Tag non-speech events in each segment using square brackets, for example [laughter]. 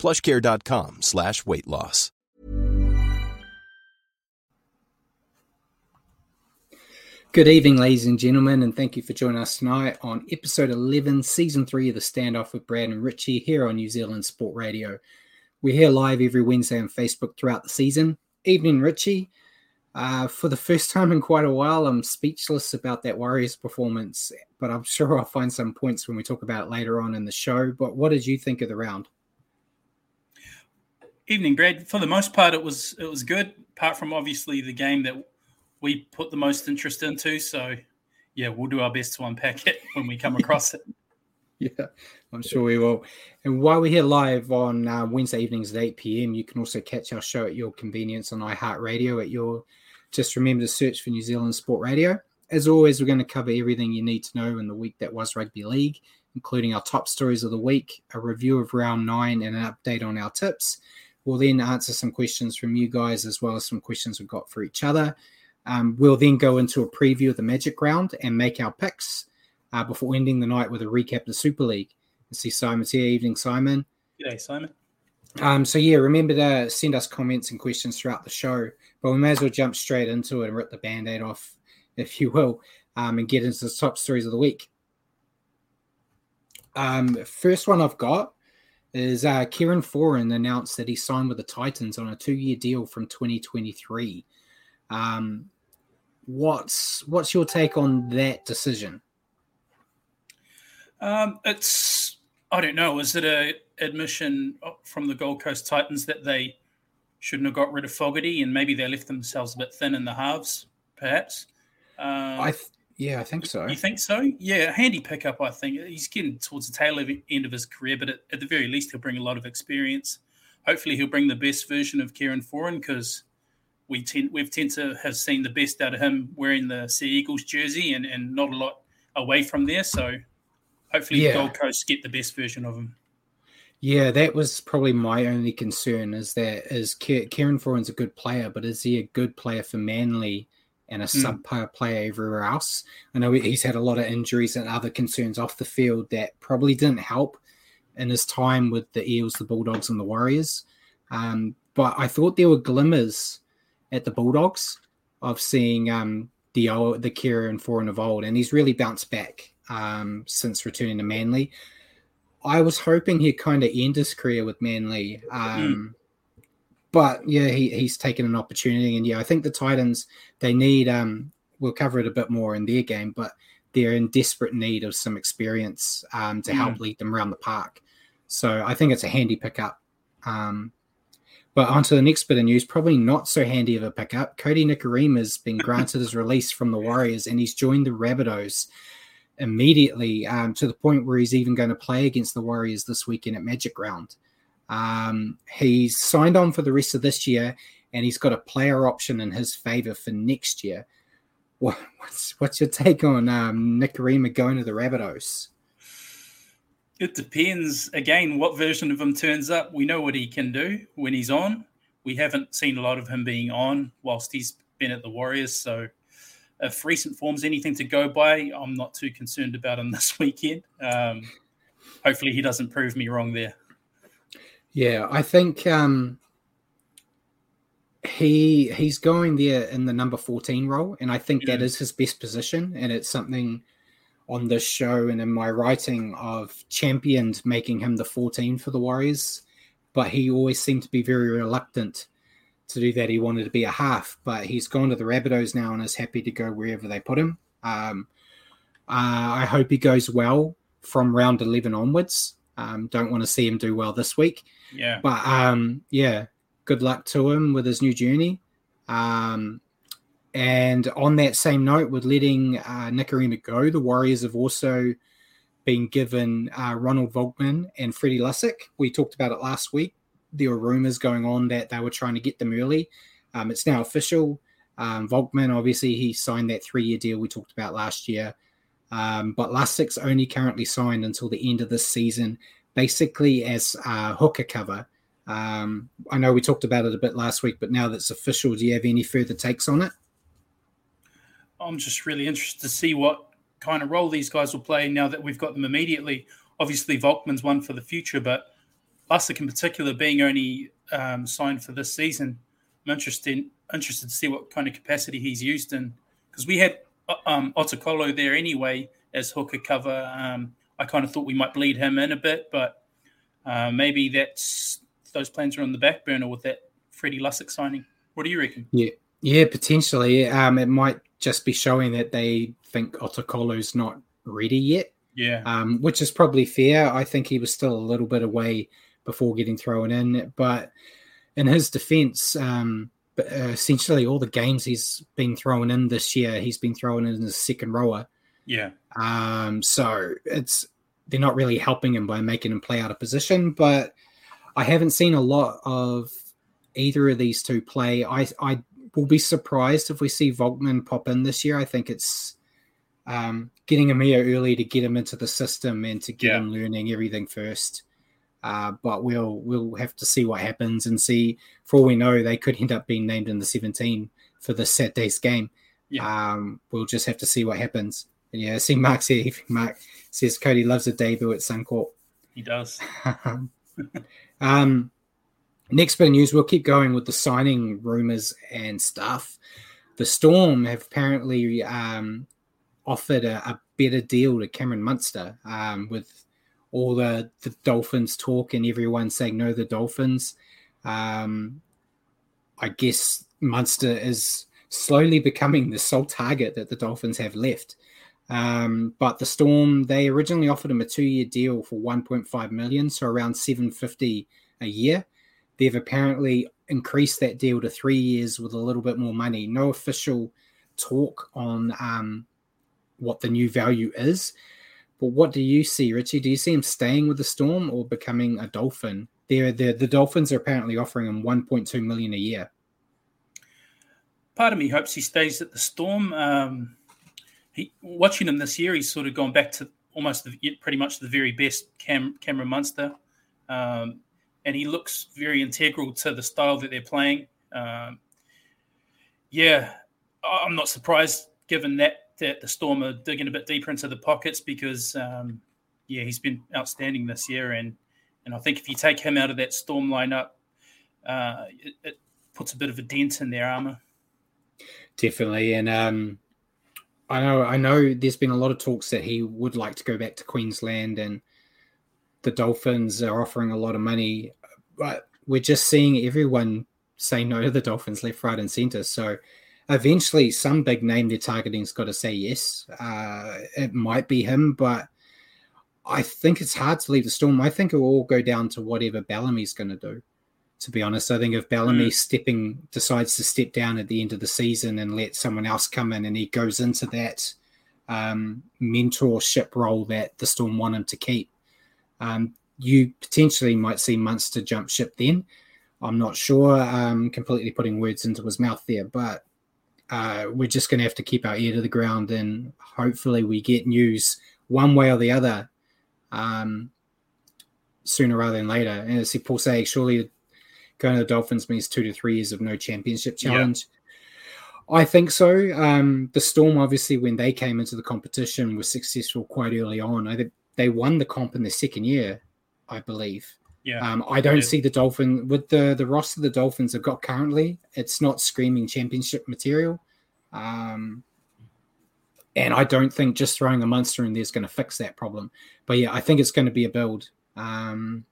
plushcare.com slash weight loss. Good evening, ladies and gentlemen, and thank you for joining us tonight on episode 11, season 3 of the Standoff with Brad and Richie here on New Zealand Sport Radio. We're here live every Wednesday on Facebook throughout the season. Evening, Richie. Uh, for the first time in quite a while, I'm speechless about that Warriors performance, but I'm sure I'll find some points when we talk about it later on in the show. But what did you think of the round? Evening, Brad. For the most part, it was it was good. Apart from obviously the game that we put the most interest into. So, yeah, we'll do our best to unpack it [laughs] when we come across it. [laughs] Yeah, I'm sure we will. And while we're here live on uh, Wednesday evenings at 8 p.m., you can also catch our show at your convenience on iHeartRadio. At your, just remember to search for New Zealand Sport Radio. As always, we're going to cover everything you need to know in the week that was rugby league, including our top stories of the week, a review of round nine, and an update on our tips. We'll then answer some questions from you guys as well as some questions we've got for each other. Um, we'll then go into a preview of the Magic Round and make our picks uh, before ending the night with a recap of the Super League. I see Simon's here. Evening, Simon. G'day, Simon. Um, so yeah, remember to send us comments and questions throughout the show. But we may as well jump straight into it and rip the band-aid off, if you will, um, and get into the top stories of the week. Um, first one I've got is uh, Kieran Foran announced that he signed with the Titans on a two-year deal from 2023. Um, what's what's your take on that decision? Um, it's I don't know. Is it a admission from the Gold Coast Titans that they shouldn't have got rid of Fogarty and maybe they left themselves a bit thin in the halves, perhaps? Um, I th- yeah, I think so. You think so? Yeah, handy pickup. I think he's getting towards the tail end of his career, but at, at the very least, he'll bring a lot of experience. Hopefully, he'll bring the best version of Kieran Foran because we tend we've tend to have seen the best out of him wearing the Sea Eagles jersey and, and not a lot away from there. So hopefully yeah. Gold Coast get the best version of him. Yeah, that was probably my only concern is that is Kieran Foran's a good player, but is he a good player for Manly and a mm. subpar player everywhere else? I know he's had a lot of injuries and other concerns off the field that probably didn't help in his time with the Eels, the Bulldogs, and the Warriors. Um, but I thought there were glimmers at the Bulldogs of seeing um, the the and Foran of old, and he's really bounced back um, since returning to Manly. I was hoping he'd kind of end his career with Manly. Um, mm. But yeah, he, he's taken an opportunity. And yeah, I think the Titans, they need, um, we'll cover it a bit more in their game, but they're in desperate need of some experience um, to mm. help lead them around the park. So I think it's a handy pickup. Um, but onto the next bit of news, probably not so handy of a pickup. Cody Nikorima has been granted his release from the Warriors and he's joined the Rabbitohs immediately um, to the point where he's even going to play against the Warriors this weekend at Magic Round. Um, he's signed on for the rest of this year, and he's got a player option in his favor for next year. What, what's what's your take on um, Nikorima going to the Rabbitohs? It depends. Again, what version of him turns up. We know what he can do when he's on. We haven't seen a lot of him being on whilst he's been at the Warriors, so if recent form's anything to go by, I'm not too concerned about him [laughs] this weekend. Um, hopefully, he doesn't prove me wrong there. Yeah, I think um, he he's going there in the number 14 role, and I think that is his best position, and it's something on this show and in my writing of championed making him the 14 for the Warriors, but he always seemed to be very reluctant to do that. He wanted to be a half, but he's gone to the Rabbitohs now and is happy to go wherever they put him. Um, uh, I hope he goes well from round 11 onwards. Um, don't want to see him do well this week. Yeah. But um, yeah, good luck to him with his new journey. Um, and on that same note, with letting uh, Nikorima go, the Warriors have also been given uh, Ronald Volkman and Freddie Lussick. We talked about it last week. There were rumors going on that they were trying to get them early. Um, it's now official. Um, Volkman, obviously, he signed that three year deal we talked about last year. Um, but Lussick's only currently signed until the end of this season, basically as a hooker cover. Um, I know we talked about it a bit last week, but now that's official, do you have any further takes on it? I'm just really interested to see what kind of role these guys will play now that we've got them immediately. Obviously, Volkman's one for the future, but Lussick in particular being only um, signed for this season, I'm interested interested to see what kind of capacity he's used in because we had um, Otukolo there anyway as hooker cover. Um, I kind of thought we might bleed him in a bit, but uh, maybe that's those plans are on the back burner with that Freddie Lussick signing. What do you reckon? Yeah, yeah, potentially. Um, it might just be showing that they think Otukolo's not ready yet. Yeah. Um, which is probably fair. I think he was still a little bit away before getting thrown in. But in his defense, um, uh, essentially all the games he's been thrown in this year, he's been thrown in as a second rower. Yeah. Um, so it's they're not really helping him by making him play out of position. But I haven't seen a lot of either of these two play. I I will be surprised if we see Volkman pop in this year. I think it's um, getting him here early to get him into the system and to get yeah. him learning everything first. Uh, but we'll we'll have to see what happens and see. For all we know, they could end up being named in the 17 for the Saturday's game. Yeah. Um, we'll just have to see what happens. And yeah, see Mark here. [laughs] Mark says Cody loves a debut at Suncorp. He does. [laughs] um, Next bit of news, we'll keep going with the signing rumors and stuff. The Storm have apparently um, offered a, a, better deal to Cameron Munster um, with all the, the Dolphins talk and everyone saying no, the Dolphins. Um, I guess Munster is slowly becoming the sole target that the Dolphins have left. Um, but the Storm, they originally offered him a two-year deal for 1.5 million, so around 750 a year. They've apparently increased that deal to three years with a little bit more money. No official talk on um, what the new value is. But what do you see, Richie? Do you see him staying with the Storm or becoming a Dolphin? They're, they're, the Dolphins are apparently offering him 1.2 million a year. Part of me hopes he stays at the Storm. Um, he, watching him this year, he's sort of gone back to almost the, pretty much the very best Cam, Cameron Munster. Um, and he looks very integral to the style that they're playing. Um, yeah, I'm not surprised given that that the Storm are digging a bit deeper into the pockets because um, yeah, he's been outstanding this year, and and I think if you take him out of that Storm lineup, uh, it, it puts a bit of a dent in their armor. Definitely, and um, I know I know there's been a lot of talks that he would like to go back to Queensland and the Dolphins are offering a lot of money, but we're just seeing everyone say no to the Dolphins left, right, and center. So eventually, some big name they're targeting's got to say yes. Uh, it might be him, but I think it's hard to leave the storm. I think it will all go down to whatever Bellamy's going to do. To be honest, I think if Bellamy mm. stepping decides to step down at the end of the season and let someone else come in, and he goes into that um, mentorship role that the Storm want him to keep, um, you potentially might see Munster jump ship then. I'm not sure. Um, completely putting words into his mouth there, but uh, we're just going to have to keep our ear to the ground and hopefully we get news one way or the other um, sooner rather than later. And as Paul say, surely going to the Dolphins means two to three years of no championship challenge. Yeah. I think so. Um, the Storm, obviously, when they came into the competition, was successful quite early on. I think they won the comp in the second year, I believe. Yeah. Um, I don't see the Dolphin with the the roster the Dolphins have got currently. It's not screaming championship material, um, and I don't think just throwing a Munster in there is going to fix that problem. But yeah, I think it's going to be a build. Um,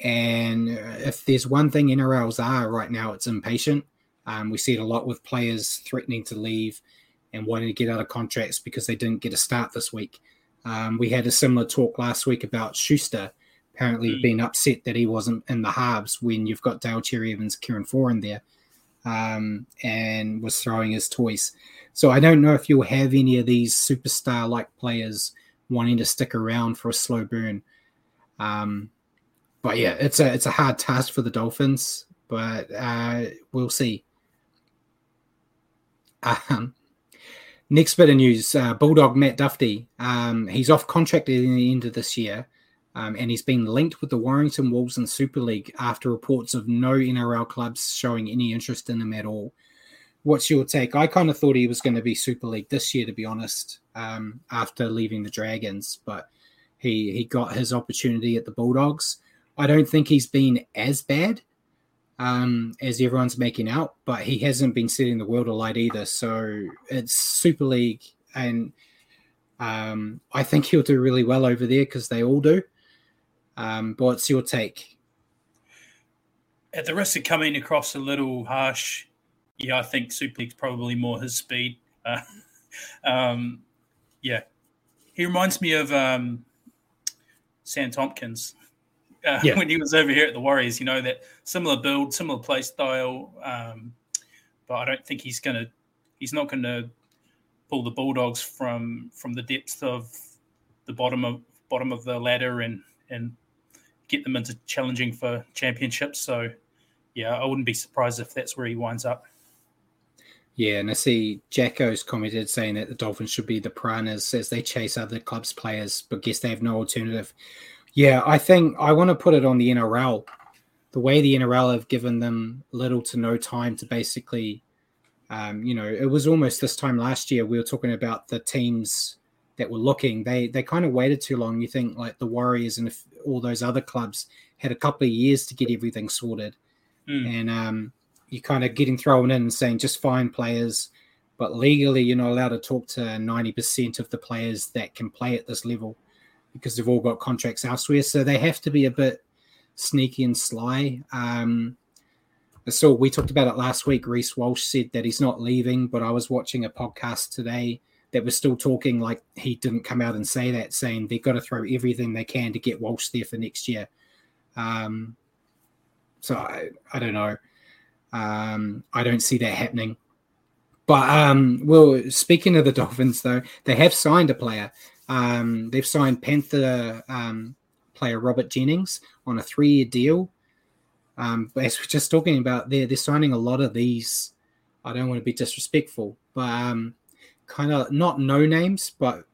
and if there's one thing NRLs are right now, it's impatient. Um, we see it a lot with players threatening to leave and wanting to get out of contracts because they didn't get a start this week. Um, we had a similar talk last week about Schuster apparently mm. being upset that he wasn't in the halves when you've got Daly Cherry Evans, Kieran Foran there, um, and was throwing his toys. So I don't know if you'll have any of these superstar like players wanting to stick around for a slow burn. Um, but yeah, it's a it's a hard task for the Dolphins, but uh, we'll see. Um, next bit of news: uh, Bulldog Matt Duffy. Um, he's off contract at the end of this year, um, and he's been linked with the Warrington Wolves in Super League after reports of no NRL clubs showing any interest in him at all. What's your take? I kind of thought he was going to be Super League this year, to be honest, um, after leaving the Dragons, but he he got his opportunity at the Bulldogs. I don't think he's been as bad um, as everyone's making out, but he hasn't been setting the world alight either. So it's Super League, and um, I think he'll do really well over there because they all do. Um, but what's your take? At the risk of coming across a little harsh, yeah, I think League's probably more his speed. Uh, [laughs] um, yeah, he reminds me of um, Sam Tomkins uh, [laughs] yeah. when he was over here at the Warriors. You know that similar build, similar play style, um, but I don't think he's gonna. He's not going to pull the Bulldogs from from the depths of the bottom of bottom of the ladder and and get them into challenging for championships. So, yeah, I wouldn't be surprised if that's where he winds up. Yeah, and I see Jacko's commented saying that the Dolphins should be the piranhas as they chase other clubs' players, but guess they have no alternative. Yeah, I think I want to put it on the NRL. The way the NRL have given them little to no time to basically, um, you know, it was almost this time last year we were talking about the teams that were looking. They they kind of waited too long. You think like the Warriors and all those other clubs had a couple of years to get everything sorted, mm. and um, you kind of getting thrown in and saying just find players, but legally you're not allowed to talk to ninety percent of the players that can play at this level because they've all got contracts elsewhere. So they have to be a bit sneaky and sly. Um, so we talked about it last week. Reece Walsh said that he's not leaving, but I was watching a podcast today that was still talking like he didn't come out and say that, saying they've got to throw everything they can to get Walsh there for next year. Um, so I, I don't know. Um, I don't see that happening. But um, well, speaking of the [laughs] Dolphins, though, they have signed a player. Um, they've signed Panther um, player Robert Jennings on a three-year deal. Um, as we're just talking about, they're they're signing a lot of these. I don't want to be disrespectful, but um, kind of not no names, but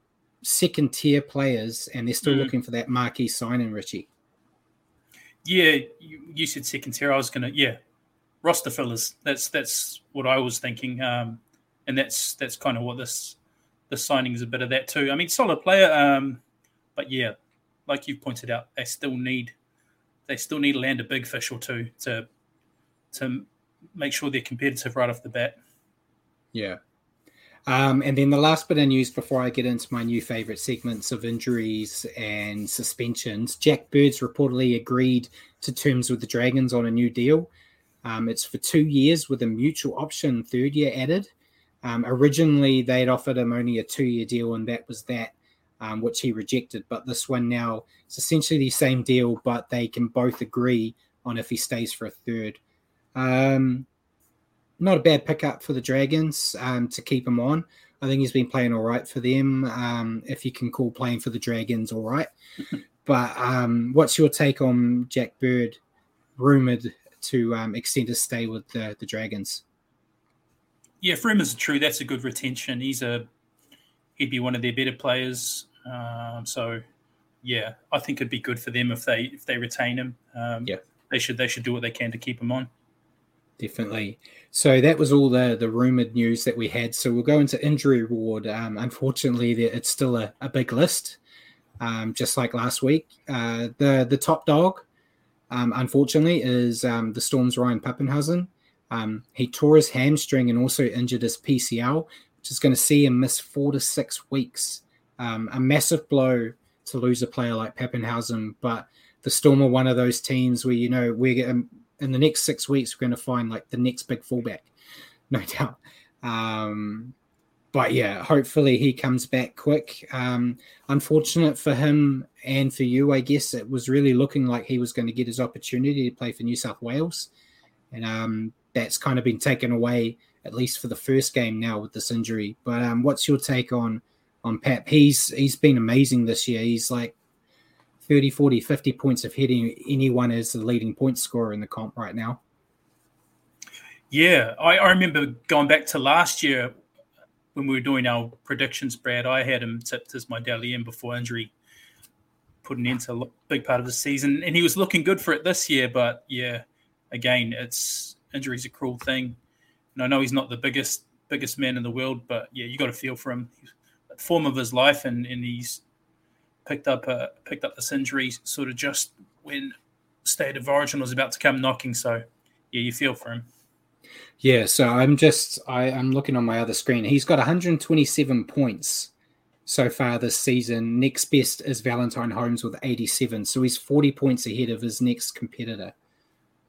second tier players, and they're still mm. looking for that marquee signing, Richie. Yeah, you, you, said second tier. I was gonna yeah, roster fillers. That's that's what I was thinking, um, and that's that's kind of what this the signing is a bit of that too. I mean, solid player, um, but yeah, like you've pointed out, they still need they still need to land a big fish or two to to make sure they're competitive right off the bat. Yeah. Um, and then the last bit of news before I get into my new favorite segments of injuries and suspensions, Jack Bird's reportedly agreed to terms with the Dragons on a new deal. Um, it's for two years with a mutual option third year added. Um, originally, they'd offered him only a two year deal, and that was that, um, which he rejected. But this one now is essentially the same deal, but they can both agree on if he stays for a third. Um, not a bad pickup for the Dragons um, to keep him on. I think he's been playing all right for them. Um, if you can call playing for the Dragons all right. [laughs] but um, what's your take on Jack Bird, rumored to extend his stay with the, the Dragons? Yeah, for him is true. That's a good retention. He's a he'd be one of their better players. Um, so yeah, I think it'd be good for them if they if they retain him. Um, yeah, they should they should do what they can to keep him on. Definitely. So that was all the the rumored news that we had. So we'll go into injury reward. Um, unfortunately, it's still a, a big list, um, just like last week. Uh, the the top dog, um, unfortunately, is um, the Storm's Ryan Papenhuyzen. Um, he tore his hamstring and also injured his PCL, which is going to see him miss four to six weeks. Um, a massive blow to lose a player like Papenhuyzen, but the Storm are one of those teams where you know we're in the next six weeks we're going to find like the next big fullback, [laughs] no doubt. Um, but yeah, hopefully he comes back quick. Um, unfortunate for him and for you, I guess it was really looking like he was going to get his opportunity to play for New South Wales, and um, that's kind of been taken away at least for the first game now with this injury. But um, what's your take on on Pep? He's he's been amazing this year. He's like 30, 40, 50 points of hitting anyone as the leading point scorer in the comp right now. Yeah, I, I remember going back to last year when we were doing our predictions, Brad. I had him tipped as my Dally M before injury put an end to a big part of the season, and he was looking good for it this year. But yeah, again, it's injury's a cruel thing, and I know he's not the biggest biggest man in the world, but yeah, you got to feel for him. He's form of his life, and, and he's picked up a, picked up this injury sort of just when state of origin was about to come knocking. So yeah, you feel for him. Yeah, so I'm just I, I'm looking on my other screen. He's got 127 points so far this season. Next best is Valentine Holmes with 87. So he's 40 points ahead of his next competitor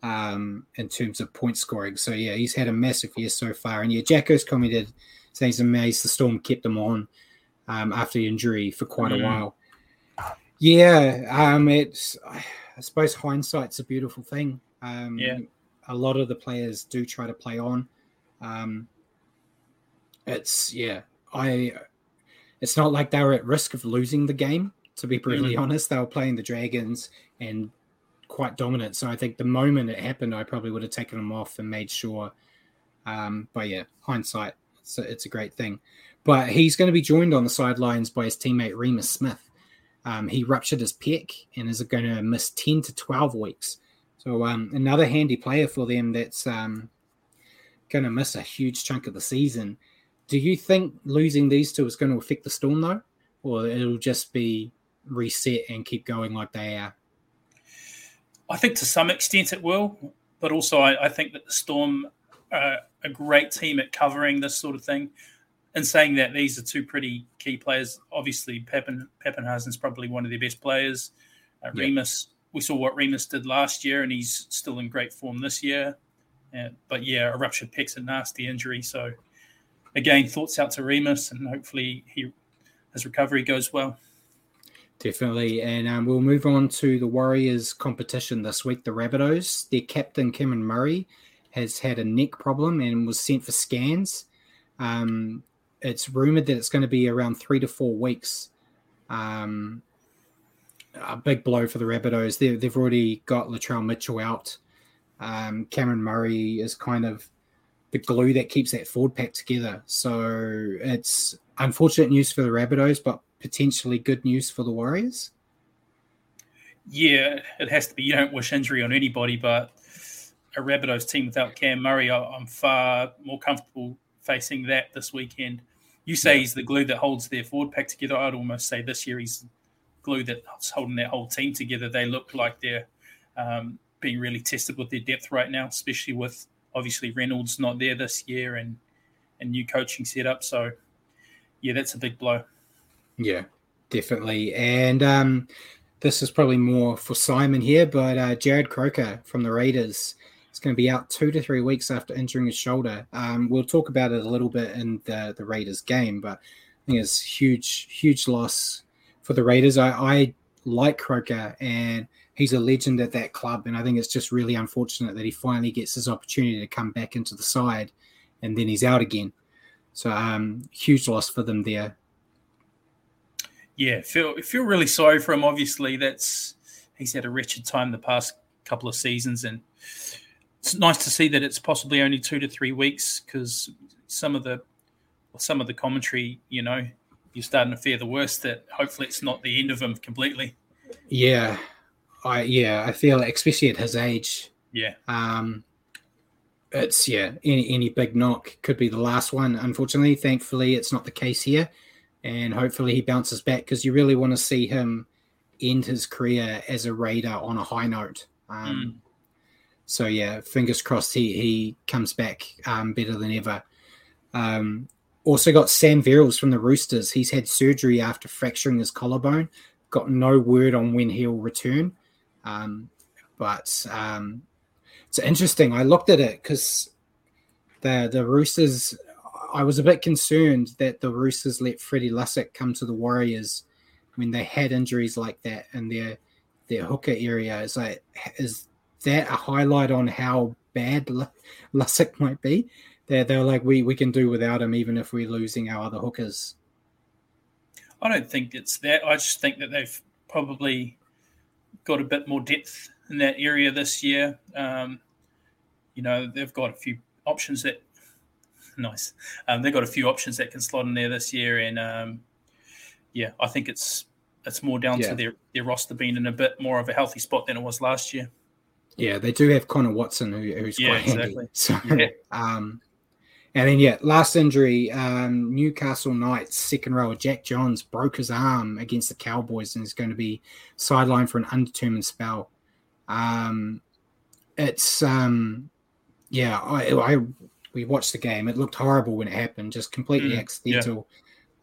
um, in terms of point scoring. So yeah, he's had a massive year so far. And yeah, Jacko's commented saying he's amazed the Storm kept him on um, after the injury for quite mm. a while. Yeah, um, it's I suppose hindsight's a beautiful thing. Um, yeah, a lot of the players do try to play on. Um, it's yeah, I. It's not like they were at risk of losing the game. To be brutally mm-hmm. honest, they were playing the Dragons and quite dominant. So I think the moment it happened, I probably would have taken them off and made sure. Um, but yeah, hindsight, it's a, it's a great thing. But he's going to be joined on the sidelines by his teammate Reimis Smith. Um, he ruptured his pec and is going to miss 10 to 12 weeks. So, um, another handy player for them that's um, going to miss a huge chunk of the season. Do you think losing these two is going to affect the Storm, though? Or it'll just be reset and keep going like they are? I think to some extent it will. But also, I, I think that the Storm are a great team at covering this sort of thing in saying that, these are two pretty key players. Obviously, Pepin is probably one of their best players. Uh, yeah. Reimis, we saw what Reimis did last year, and he's still in great form this year. Uh, but yeah, a ruptured pec's a nasty injury. So again, thoughts out to Reimis, and hopefully he his recovery goes well. Definitely, and um, we'll move on to the Warriors competition this week. The Rabbitohs, their captain Cameron Murray has had a neck problem and was sent for scans. Um, it's rumored that it's going to be around three to four weeks. Um, a big blow for the Rabbitohs. They, they've already got Latrell Mitchell out. Um, Cameron Murray is kind of the glue that keeps that forward pack together. So it's unfortunate news for the Rabbitohs, but potentially good news for the Warriors. Yeah, it has to be. You don't wish injury on anybody, but a Rabbitohs team without Cam Murray, I'm far more comfortable facing that this weekend. You say yeah. he's the glue that holds their forward pack together. I'd almost say this year he's glue that's holding their whole team together. They look like they're um, being really tested with their depth right now, especially with obviously Reynolds not there this year and and new coaching setup. So yeah, that's a big blow. Yeah, definitely. And um, this is probably more for Simon here, but uh, Jarrod Croker from the Raiders He's going to be out two to three weeks after injuring his shoulder. Um, we'll talk about it a little bit in the, the Raiders game, but I think it's huge, huge loss for the Raiders. I, I like Croker and he's a legend at that club. And I think it's just really unfortunate that he finally gets his opportunity to come back into the side and then he's out again. So um, huge loss for them there. Yeah, feel feel really sorry for him. Obviously, that's he's had a wretched time the past couple of seasons, and it's nice to see that it's possibly only two to three weeks because some of the some of the commentary, you know, you're starting to fear the worst. That hopefully it's not the end of him completely. Yeah, I yeah I feel especially at his age. Yeah. Um, it's yeah, any any big knock could be the last one. Unfortunately, thankfully, it's not the case here, and hopefully he bounces back because you really want to see him end his career as a Raider on a high note. Um, mm. So yeah, fingers crossed he he comes back um, better than ever. Um, also got Sam Verrills from the Roosters. He's had surgery after fracturing his collarbone. Got no word on when he'll return. Um, but um, it's interesting. I looked at it because the the Roosters. I was a bit concerned that the Roosters let Freddie Lussick come to the Warriors when they had injuries like that in their their hooker area. Is like is that a highlight on how bad Lussick might be? They're they're like we we can do without him even if we're losing our other hookers. I don't think it's that. I just think that they've probably got a bit more depth in that area this year. Um, you know, they've got a few options that [laughs] nice. Um, they've got a few options that can slot in there this year, and um, yeah, I think it's it's more down yeah. to their their roster being in a bit more of a healthy spot than it was last year. Yeah, they do have Connor Watson, who, who's yeah, quite exactly. handy. So, yeah. um, and then yeah, last injury, um, Newcastle Knights second rower Jack Johns broke his arm against the Cowboys and is going to be sidelined for an undetermined spell. Um, it's um, yeah, I, I we watched the game. It looked horrible when it happened, just completely mm, accidental.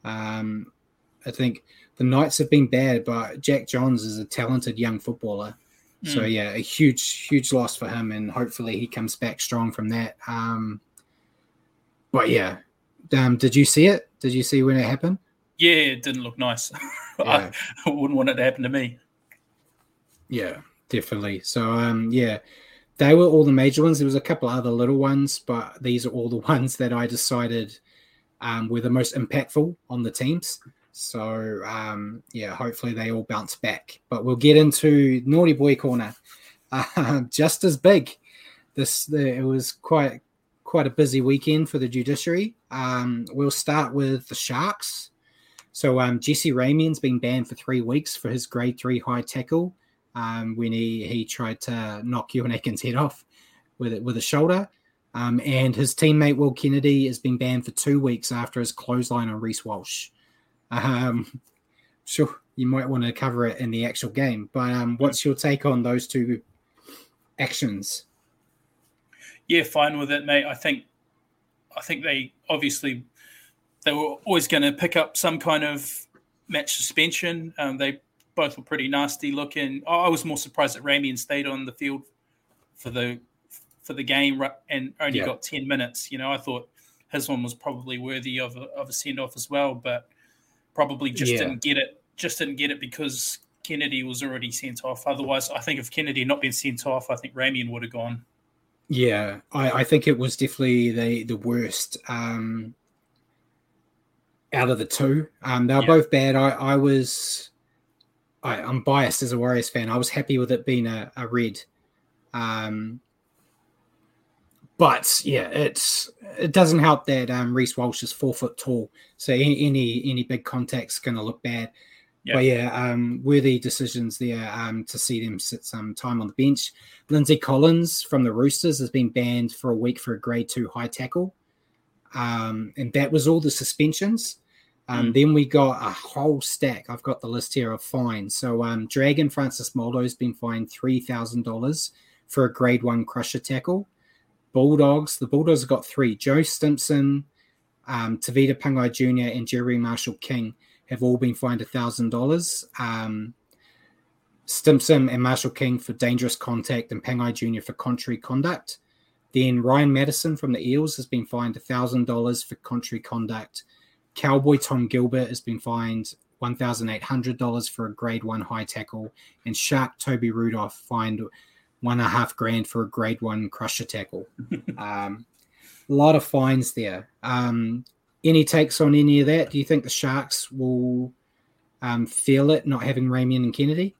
Yeah. Um, I think the Knights have been bad, but Jack Johns is a talented young footballer. Mm. So yeah, a huge, huge loss for him, and hopefully he comes back strong from that. Um, but yeah, um, did you see it? Did you see when it happened? Yeah, it didn't look nice. [laughs] Yeah. I [laughs] wouldn't want it to happen to me. Yeah, definitely. So um, yeah, they were all the major ones. There was a couple other little ones, but these are all the [laughs] ones that I decided um, were the most impactful on the teams. So um, yeah, hopefully they all bounce back. But we'll get into naughty boy corner. [laughs] Uh, just as big. This the, it was quite quite a busy weekend for the judiciary. Um, we'll start with the Sharks. So um, Jesse Ramien's been banned for three weeks for his grade three high tackle um, when he, he tried to knock [laughs] Euan Aitken's head off with it with a shoulder. Um, and his teammate Will Kennedy has been banned for two weeks after his clothesline on Reece Walsh. Um, sure, you might want to cover it in the actual game, but um, what's your take on those two actions? Yeah, fine with it, mate. I think, I think they obviously they were always going to pick up some kind of match suspension. Um, they both were pretty nasty looking. I was more surprised that Ramien stayed on the field for the for the game and only yeah. got ten minutes. You know, I thought his one was probably worthy of a, of a send off as well, but probably just yeah. didn't get it. Just didn't get it because Kennedy was already sent off. Otherwise, I think if Kennedy had not been sent off, I think Ramien would have gone. Yeah, I, I, think it was definitely the the worst um, out of the two. Um, they were yeah. both bad. I, I was I, am biased as a Warriors fan. I was happy with it being a, a red. Um, but yeah, it's it doesn't help that um, Reece Walsh is four foot tall, so any any, any big contact's going to look bad. Yeah. But yeah, um, worthy decisions there um, to see them sit some time on the bench. Lindsay Collins from the Roosters has been banned for a week for a grade two high tackle, um, and that was all the suspensions. Um, mm. Then we got a whole stack. I've got the list here of fines. So um, Dragon Francis Molo has been fined three thousand dollars for a grade one crusher tackle. Bulldogs. The Bulldogs have got three. Joe Stimson, um, Tavita Pangai Jr., and Jerry Marshall King have all been fined $1,000. Um, Stimson and Marshall King for dangerous contact and Pangai Jr. for contrary conduct. Then Ryan Matterson from the Eels has been fined $1,000 for contrary conduct. Cowboy Tom Gilbert has been fined $1,800 for a grade one high tackle. And Shark Toby Rudolf fined one and a half grand for a grade one crusher tackle. [laughs] um, a lot of fines there. Um, any takes on any of that? Do you think the Sharks will um, feel it not having Ramien and Kennedy?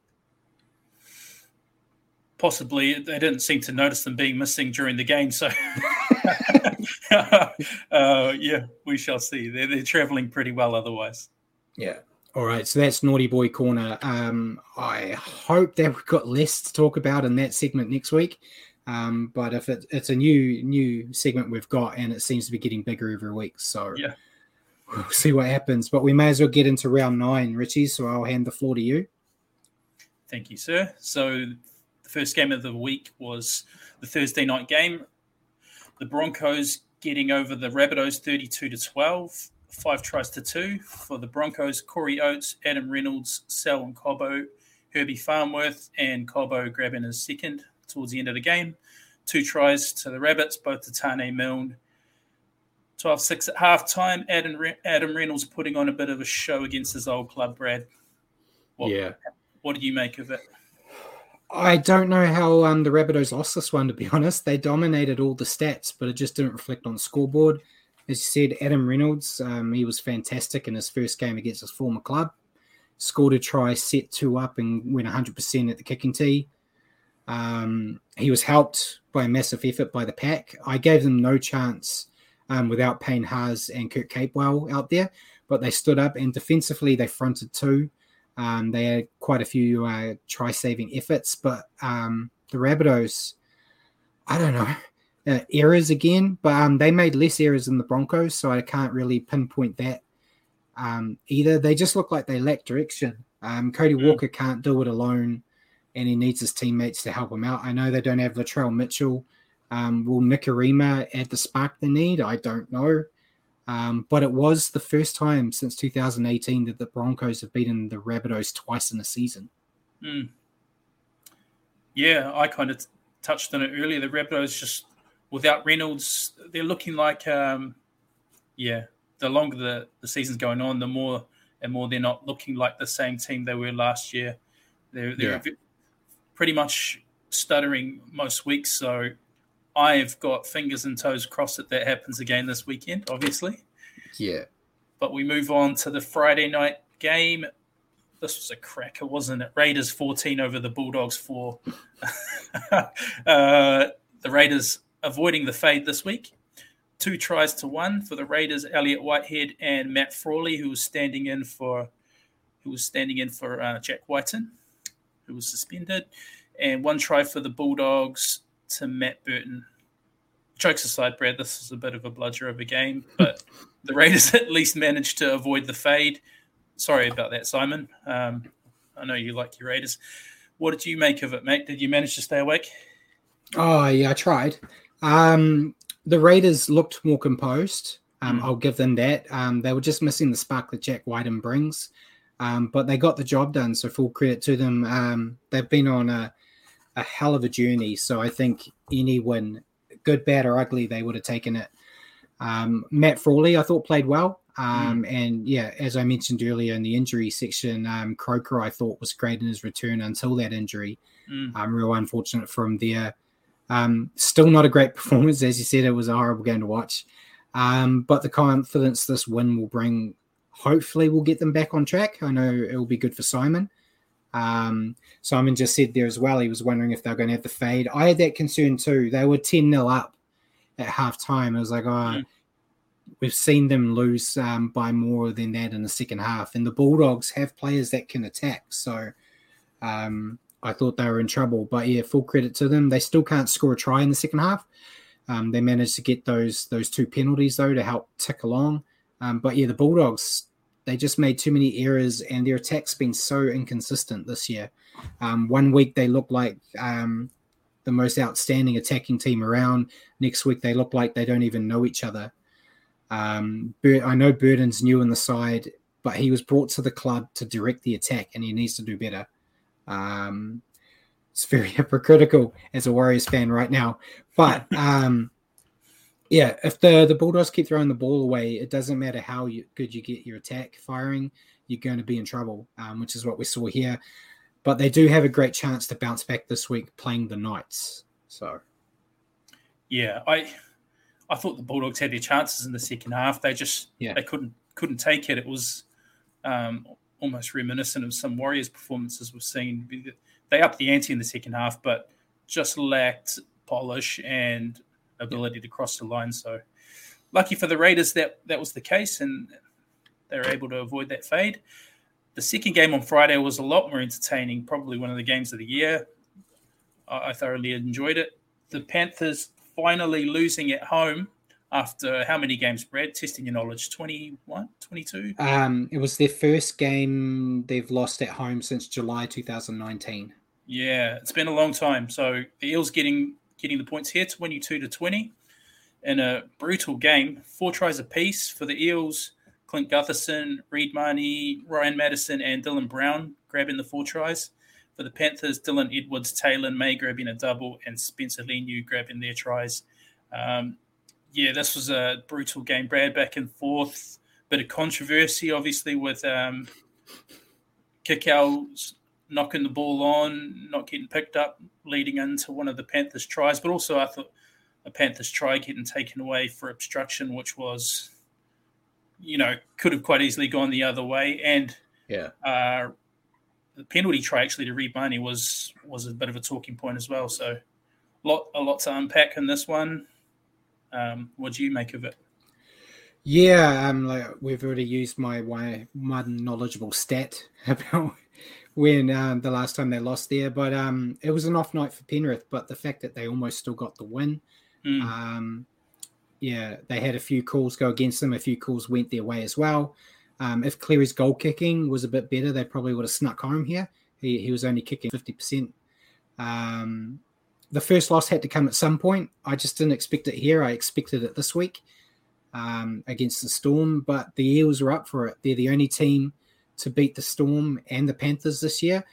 Possibly. They didn't seem to notice them being missing during the game. So, [laughs] [laughs] uh, yeah, we shall see. They're, they're traveling pretty well otherwise. Yeah. All right, so that's Naughty Boy Corner. Um, I hope that we've got less to talk about in that segment next week. Um, but if it, it's a new new segment we've got, and it seems to be getting bigger every week, so yeah, we'll [laughs] see what happens. But we may as well get into round nine, Richie. So I'll hand the floor to you. Thank you, sir. So the first game of the week was the Thursday night game. The Broncos getting over the Rabbitohs 32 to 12, five tries to two for the Broncos. Corey Oates, Adam Reynolds, Selwyn Cobbo, Herbie Farnworth, and Cobbo grabbing his second towards the end of the game. Two tries to the Rabbits, both to Taane Milne. 12 6 at halftime. Adam, Re- Adam Reynolds putting on a bit of a show against his old club, Brad. What, yeah. What do you make of it? I don't know how um, the Rabbitohs lost this one, to be honest. They dominated all the stats, but it just didn't reflect on the scoreboard. As you said, Adam Reynolds, um, he was fantastic in his first game against his former club. Scored a try, set two up, and went 100% at the kicking tee. Um, he was helped by a massive effort by the pack. I gave them no chance um, without Payne Haas and Kurt Capewell out there, but they stood up and defensively they fronted two. Um, they had quite a few uh, try saving efforts, but um, the Rabbitohs, I don't know, uh, errors again, but um, they made less errors than the Broncos, so I can't really pinpoint that um, either. They just look like they lack direction. Um, Cody mm. Walker can't do it alone and he needs his teammates to help him out. I know they don't have Latrell Mitchell. Um, will Nikorima add the spark they need? I don't know. Um, but it was the first time since 2018 that the Broncos have beaten the Rabbitohs twice in a season. Mm. Yeah, I kind of t- touched on it earlier. The Rabbitohs just without Reynolds, they're looking like, um, yeah, the longer the, the season's going on, the more and more they're not looking like the same team they were last year. They're, they're yeah pretty much stuttering most weeks. So I've got fingers and toes crossed that that happens again this weekend, obviously. Yeah. But we move on to the Friday night game. This was a cracker, wasn't it? Raiders 14 over the Bulldogs 4. [laughs] uh, the Raiders avoiding the fade this week. Two tries to one for the Raiders, Elliott Whitehead and Matt Frawley, who was standing in for who was standing in for uh, Jack Wighton who was suspended, and one try for the Bulldogs to Matt Burton. Jokes aside, Brad, this is a bit of a bludger of a game, but [laughs] the Raiders at least managed to avoid the fade. Sorry about that, Simon. Um, I know you like your Raiders. What did you make of it, mate? Did you manage to stay awake? Oh, yeah, I tried. Um, the Raiders looked more composed. Um, mm. I'll give them that. Um, they were just missing the spark that Jack Wighton brings. Um, but they got the job done, so full credit to them. Um, they've been on a, a hell of a journey, so I think any win, good, bad, or ugly, they would have taken it. Um, Matt Frawley, I thought played well. Um, mm. And yeah, as I mentioned earlier in the injury section, um, Croker I thought was great in his return until that injury. Mm. Um, real unfortunate from there. Um, still not a great [laughs] performance, as you said. It was a horrible game to watch. Um, but the confidence this win will bring hopefully we'll get them back on track. I know it will be good for Simon. Um, Simon just said there as well, he was wondering if they're going to have the fade. I had that concern too. They were 10 0 up at half time. I was like, oh, mm. we've seen them lose um, by more than that in the second half. And the Bulldogs have players that can attack. So um, I thought they were in trouble. But yeah, full credit to them. They still can't score a try in the second half. Um, they managed to get those those two penalties though to help tick along. Um, but yeah, the Bulldogs they just made too many errors, and their attack's been so inconsistent this year. Um, one week they look like um, the most outstanding attacking team around. Next week they look like they don't even know each other. Um, I know Burton's new in the side, but he was brought to the club to direct the attack, and he needs to do better. Um, it's very [laughs] hypocritical as a Warriors fan right now, but [laughs] um, yeah, if the the Bulldogs keep throwing the ball away, it doesn't matter how you, good you get your attack firing, you're going to be in trouble, um, which is what we saw here. But they do have a great chance to bounce back this week playing the Knights. So, yeah, I I thought the Bulldogs had their chances in the second half. They just yeah. they couldn't couldn't take it. It was um, almost reminiscent of some Warriors performances we've seen. They upped the ante in the second half, but just lacked polish and ability to cross the line. So lucky for the Raiders that that was the case, and they were able to avoid that fade. The second game on Friday was a lot more entertaining, probably one of the games of the year. I, thoroughly enjoyed it. the Panthers finally losing at home after how many games, Brad? Testing your knowledge, 21, 22? Um, it was their first game they've lost at home since July 2019. Yeah, it's been a long time. So the Eels getting getting the points here, 22 to 20 in a brutal game. Four tries apiece for the Eels. Clint Gutherson, Reed Mahoney, Ryan Matterson, and Dylan Brown grabbing the four tries. For the Panthers, Dylan Edwards, Taylor May grabbing a double, and Spencer Leniu grabbing their tries. Um, yeah, this was a brutal game. Brad back and forth. Bit of controversy, obviously, with um, knocking the ball on, not getting picked up, leading into one of the Panthers' tries. But also, I thought a Panthers try getting taken away for obstruction, which was, you know, could have quite easily gone the other way. And yeah, uh, the penalty try actually to Reed Mahoney was was a bit of a talking point as well. So, lot a lot to unpack in this one. Um, what do you make of it? Yeah, um, like we've already used my my one knowledgeable stat [laughs] about when um, the last time they lost there, but um, it was an off night for Penrith. But the fact that they almost still got the win, Mm. um, yeah, they had a few calls go against them. A few calls went their way as well. Um, if Cleary's goal kicking was a bit better, they probably would have snuck home here. He, he was only kicking fifty percent. Um, the first loss had to come at some point. I just didn't expect it here. I expected it this week um, against the Storm, but the Eels are up for it. They're the only team to beat the Storm and the Panthers this year,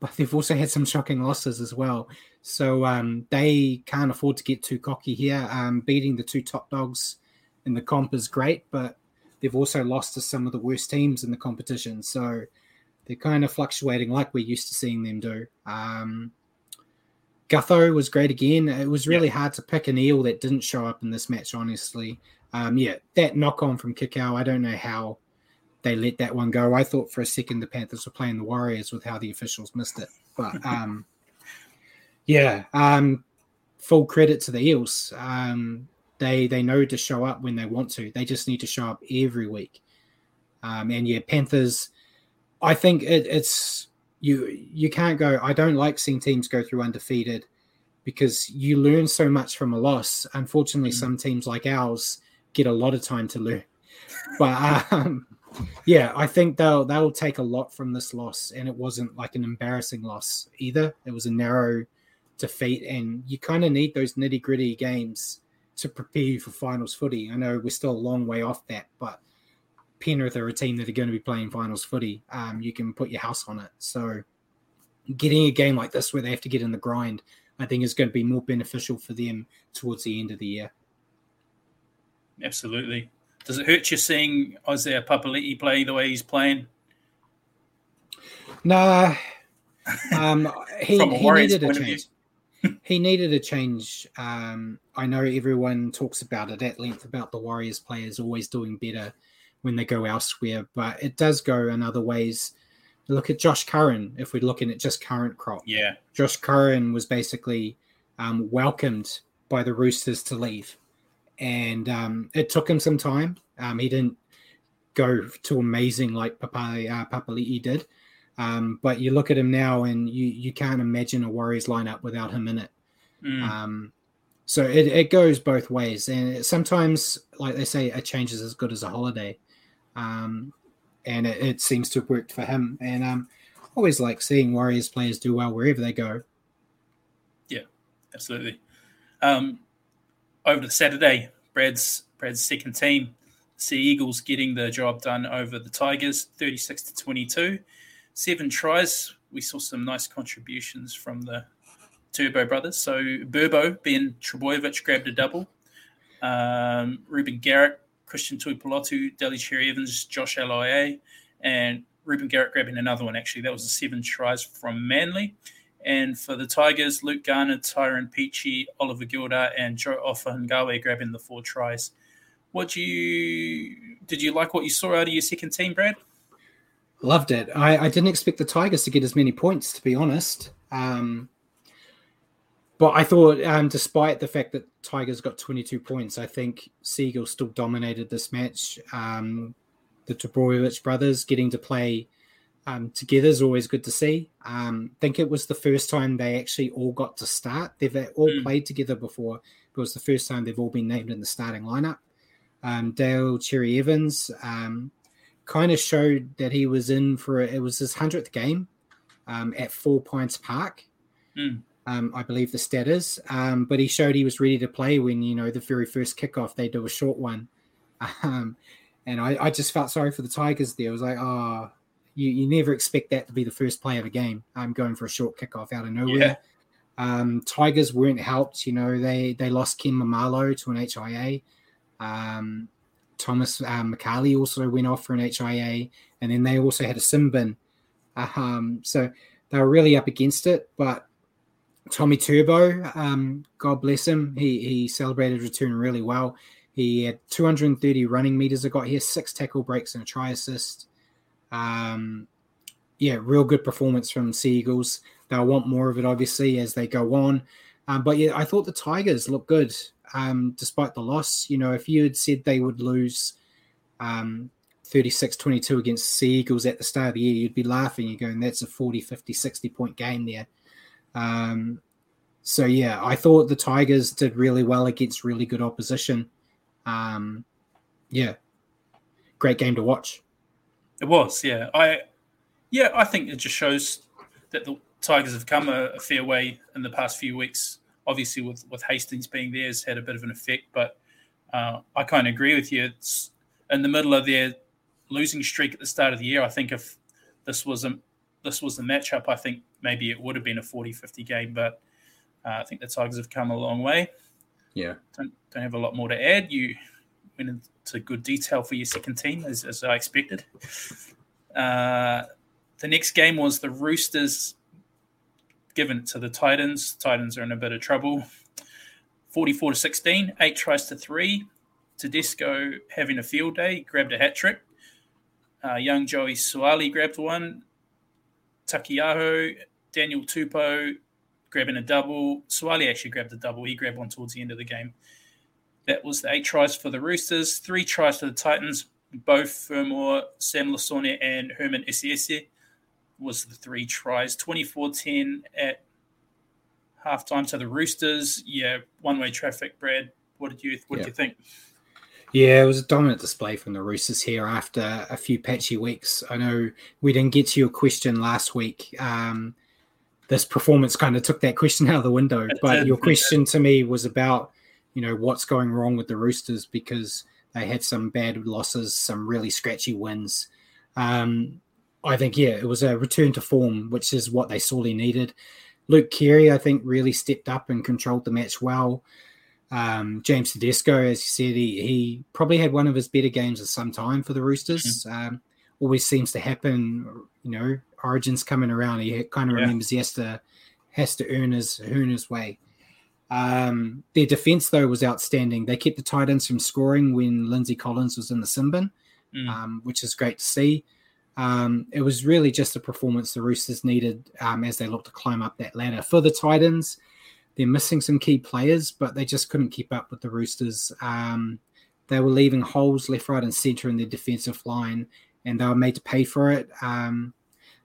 but they've also had some shocking losses as well. So um, they can't afford to get too cocky here. Um, beating the two top dogs in the comp is great, but they've also lost to some of the worst teams in the competition. So they're kind of fluctuating like we're used to seeing them do. Um, Gutho was great again. It was really hard to pick an eel that didn't show up in this match, honestly. Um, yeah, that knock on from Kikau, I don't know how they let that one go. I thought for a second the Panthers were playing the Warriors with how the officials missed it. But [laughs] um, yeah, um, full credit to the Eels. Um, they they know to show up when they want to. They just need to show up every week. Um, and yeah, Panthers. I think it, it's you. You can't go. I don't like seeing teams go through undefeated because you learn so much from a loss. Unfortunately, some teams like ours get a lot of time to learn. But um, yeah, I think they'll they'll take a lot from this loss, and it wasn't like an embarrassing loss either. It was a narrow defeat, and you kind of need those nitty gritty games to prepare you for finals footy. I know we're still a long way off that, but Penrith are a team that are going to be playing finals footy. Um, you can put your house on it. So getting a game like this where they have to get in the grind, I think is going to be more beneficial for them towards the end of the year. Absolutely. Does it hurt you seeing Isaiah Papali'i play the way he's playing? Nah, um, [laughs] he, he needed a point of view. change. [laughs] he needed a change. Um, I know everyone talks about it at length about the Warriors players always doing better when they go elsewhere, but it does go in other ways. Look at Josh Curran. If we're looking at just current crop, Yeah. Josh Curran was basically um, welcomed by the Roosters to leave, and um, it took him some time. Um, he didn't go too amazing like Papa, uh, Papali'i did, um, but you look at him now, and you you can't imagine a Warriors lineup without him in it. Mm. Um, so it, it goes both ways, and sometimes, like they say, a change is as good as a holiday. Um, and it, it seems to have worked for him. And um, always like seeing Warriors players do well wherever they go. Yeah, absolutely. Um, over to Saturday, Brad's Brad's second team, Sea Eagles getting the job done over the Tigers, 36 to 22. Seven tries. We saw some nice contributions from the Turbo brothers. So Burbo, Ben Trbojevic grabbed a double. Um, Reuben Garrick, Christian Tuipulotu, Daly Cherry Evans, Josh Aloiai, and Reuben Garrick grabbing another one, actually. That was the seven tries from Manly. And for the Tigers, Luke Garner, Tyrone Peachey, Oliver Gildart, and Joe Ofahengaue grabbing the four tries. What do you did you like what you saw out of your second team, Brad? Loved it. I, I didn't expect the Tigers to get as many points, to be honest. Um, but I thought, um, despite the fact that Tigers got 22 points, I think Seagull still dominated this match. Um, the Trbojevic brothers getting to play um, together is always good to see. Um, I think it was the first time they actually all got to start. They've all mm. played together before. It was the first time they've all been named in the starting lineup. Um, Daly Cherry Evans um, kind of showed that he was in for it was his hundredth game um, at Four Pines Park. Mm. I believe the stat is, um, but he showed he was ready to play when you know the very first kickoff they do a short one, [laughs] and I, I just felt sorry for the Tigers there. I was like, oh, you, you never expect that to be the first play of a game. I'm going for a short kickoff out of nowhere. Yeah. Um, Tigers weren't helped. You know, they they lost Ken Maumalo to an HIA. Um, Thomas um, McCarley also went off for an HIA, and then they also had a sin bin. Um, so they were really up against it. But Tommy Turbo, um, God bless him, he he celebrated return really well. He had 230 running meters. I got here, six tackle breaks and a try assist. Um, yeah, real good performance from Sea Eagles. They'll want more of it, obviously, as they go on. Um, but yeah, I thought the Tigers looked good um, despite the loss. You know, if you had said they would lose um, 36 22 against Sea Eagles at the start of the year, you'd be laughing. You're going, that's a 40, 50, 60 point game there. Um, so, yeah, I thought the Tigers did really well against really good opposition. Um, yeah, great game to watch. It was, yeah. I, yeah, I think it just shows that the Tigers have come a, a fair way in the past few weeks. Obviously, with with Hastings being there, has had a bit of an effect. But uh, I kind of agree with you. It's in the middle of their losing streak at the start of the year. I think if this was a this was the matchup, I think maybe it would have been a 40-50 game. But uh, I think the Tigers have come a long way. Yeah, don't don't have a lot more to add. You went into good detail for your second team, as, as I expected. Uh, the next game was the Roosters given it to the Titans. Titans are in a bit of trouble. 44 to 16, eight tries to three. Tedesco having a field day, grabbed a hat trick. Uh, young Joey Suaalii grabbed one. Taukei'aho, Daniel Tupou grabbing a double. Suaalii actually grabbed a double. He grabbed one towards the end of the game. That was the eight tries for the Roosters, three tries for the Titans. Beau Fermor, Sam Lisone, and Herman Ese'ese was the three tries. 24-10 at halftime to the Roosters. Yeah, one-way traffic, Brad. What did you what yeah. did you think? Yeah, it was a dominant display from the Roosters here after a few patchy weeks. I know we didn't get to your question last week. Um, this performance kind of took that question out of the window. But your question to me was about, you know, what's going wrong with the Roosters because they had some bad losses, some really scratchy wins. Um, I think, yeah, it was a return to form, which is what they sorely needed. Luke Keary, I think, really stepped up and controlled the match well. Um, James Tedesco, as you said, he, he probably had one of his better games of some time for the Roosters. Mm-hmm. Um, always seems to happen, you know, Origins coming around. He kind of yeah. remembers he has to has to earn his earn his way. Um, their defense though was outstanding. They kept the Titans from scoring when Lindsay Collins was in the sin bin, mm. um, which is great to see. Um, it was really just a performance the Roosters needed um, as they looked to climb up that ladder. For the Titans, they're missing some key players, but they just couldn't keep up with the Roosters. Um, they were leaving holes left, right, and centre in their defensive line, and they were made to pay for it. Um,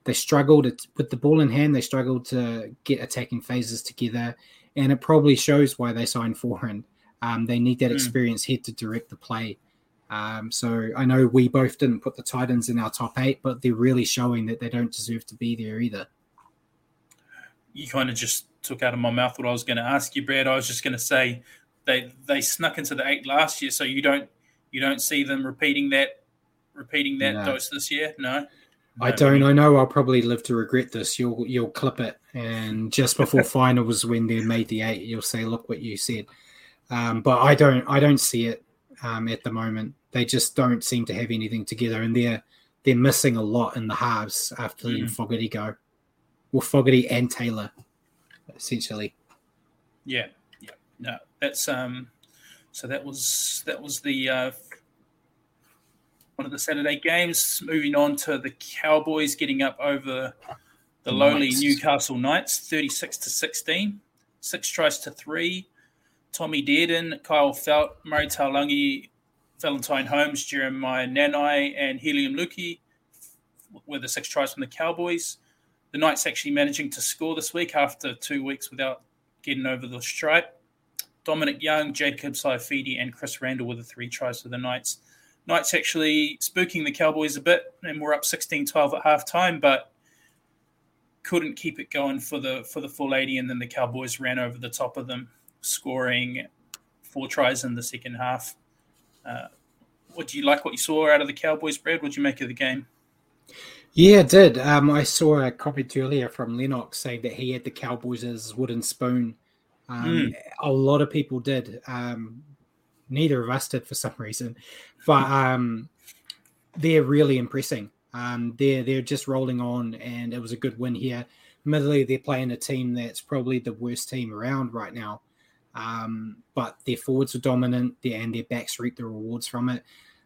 they struggled with the ball in hand. They struggled to get attacking phases together, and it probably shows why they signed Foran. Um, they need that mm. experience here to direct the play. Um, so I know we both didn't put the Titans in our top eight, but they're really showing that they don't deserve to be there either. You kind of just took out of my mouth what I was going to ask you, Brad. I was just going to say they they snuck into the eight last year, so you don't you don't see them repeating that repeating that no. dose this year. No. no. I don't. I know I'll probably live to regret this. You'll you'll clip it, and just before [laughs] finals when they made the eight, you'll say, "Look what you said." Um, but I don't. I don't see it um, at the moment. They just don't seem to have anything together, and they're they're missing a lot in the halves after mm. Fogarty go. Well, Fogarty and Taylor, essentially. Yeah, yeah, no, that's um. So that was that was the uh, one of the Saturday games. Moving on to the Cowboys getting up over the lowly Knights. Newcastle Knights, thirty-six to sixteen, six tries to three. Tommy Dearden, Kyle Feldt, Murray Taulagi, Valentine Holmes, Jeremiah Nanai, and Heilum Luki with the six tries from the Cowboys. The Knights actually managing to score this week after two weeks without getting over the stripe. Dominic Young, Jacob Saifiti, and Chris Randall were the three tries for the Knights. Knights actually spooking the Cowboys a bit, and we're up 16-12 at halftime, but couldn't keep it going for the for the full 80, and then the Cowboys ran over the top of them, scoring four tries in the second half. Uh, what do you like what you saw out of the Cowboys, Brad? What do you make of the game? Yeah, I did. Um, I saw a comment earlier from Lennox saying that he had the Cowboys as wooden spoon. Um, mm. A lot of people did. Um, neither of us did for some reason, but um, they're really impressing. Um, they're they're just rolling on, and it was a good win here. Admittedly, they're playing a team that's probably the worst team around right now, um, but their forwards are dominant, and their backs reap the rewards from it.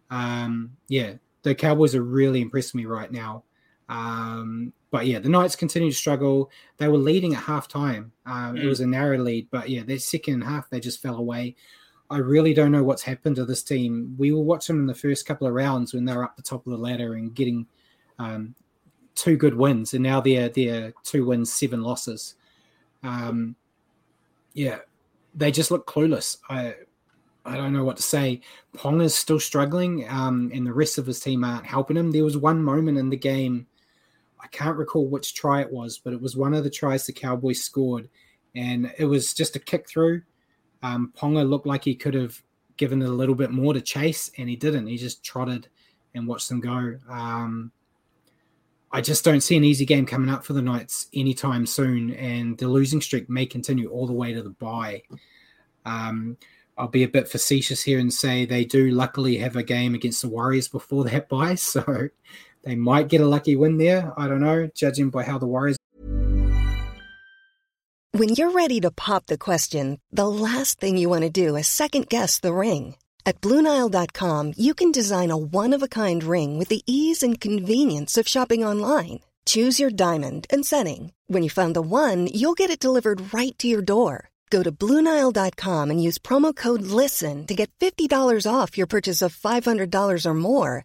Um, yeah, the Cowboys are really impressing me right now. Um, but yeah, the Knights continue to struggle. They were leading at halftime. Um, mm. It was a narrow lead, but yeah, their second half they just fell away. I really don't know what's happened to this team. We were watching in the first couple of rounds when they were up the top of the ladder and getting um, two good wins, and now they're they're two wins, seven losses. Um, yeah, they just look clueless. I I don't know what to say. Pong is still struggling, um, and the rest of his team aren't helping him. There was one moment in the game, I can't recall which try it was, but it was one of the tries the Cowboys scored, and it was just a kick through. Um, Ponga looked like he could have given it a little bit more to chase, and he didn't. He just trotted and watched them go. Um, I just don't see an easy game coming up for the Knights anytime soon, and the losing streak may continue all the way to the bye. Um, I'll be a bit facetious here and say they do luckily have a game against the Warriors before that [laughs] bye, so they might get a lucky win there. I don't know, judging by how the Warriors. When you're ready to pop the question, the last thing you want to do is second guess the ring. At Bluenile.com, you can design a one of a kind ring with the ease and convenience of shopping online. Choose your diamond and setting. When you find the one, you'll get it delivered right to your door. Go to Bluenile.com and use promo code LISTEN to get $50 off your purchase of $500 or more.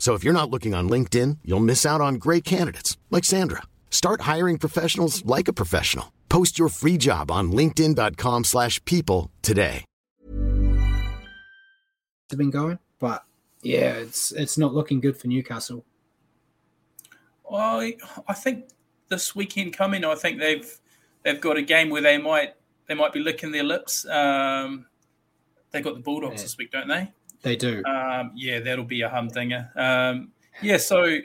So if you're not looking on LinkedIn, you'll miss out on great candidates like Sandra. Start hiring professionals like a professional. Post your free job on linkedin.com/people today. Have been going, but yeah, it's it's not looking good for Newcastle. I I think this weekend coming, I think they've they've got a game where they might they might be licking their lips. Um, they've got the Bulldogs yeah. this week, don't they? They do. Um, yeah, that'll be a humdinger. Um, yeah, so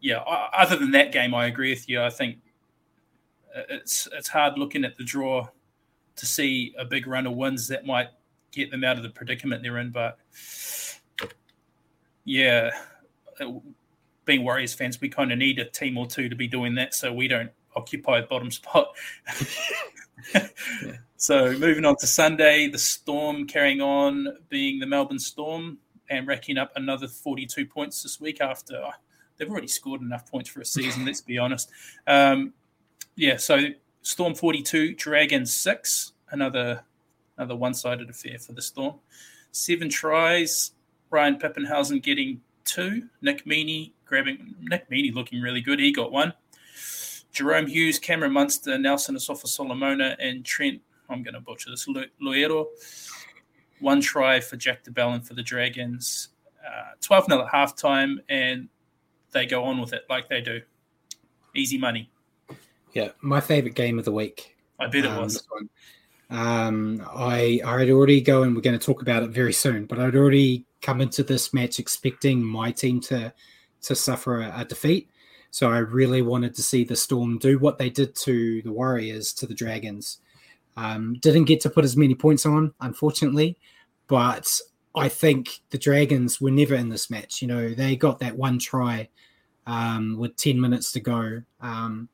yeah. Other than that game, I agree with you. I think it's it's hard looking at the draw to see a big run of wins that might get them out of the predicament they're in. But yeah, being Warriors fans, we kind of need a team or two to be doing that, so we don't occupy the bottom spot. [laughs] yeah. So moving on to Sunday, the Storm carrying on being the Melbourne Storm and racking up another 42 points this week after they've already scored enough points for a season, let's be honest. Um, yeah, so Storm 42, Dragons 6, another another one-sided affair for the Storm. Seven tries, Ryan Papenhuyzen getting two, Nick Meaney grabbing Nick Meaney looking really good. He got one. Jahrome Hughes, Cameron Munster, Nelson Asofa-Solomona, and Trent I'm going to butcher this. Loiero, one try for Jack de Belin for the Dragons. Uh, 12 0 at halftime, and they go on with it like they do. Easy money. Yeah, my favorite game of the week. I bet it um, was. Um, I I had already go and we're going to talk about it very soon, but I'd already come into this match expecting my team to to suffer a, a defeat. So I really wanted to see the Storm do what they did to the Warriors to the Dragons um, didn't get to put as many points on, unfortunately, but I think the Dragons were never in this match. You know, they got that one try um, with 10 minutes to go. Um,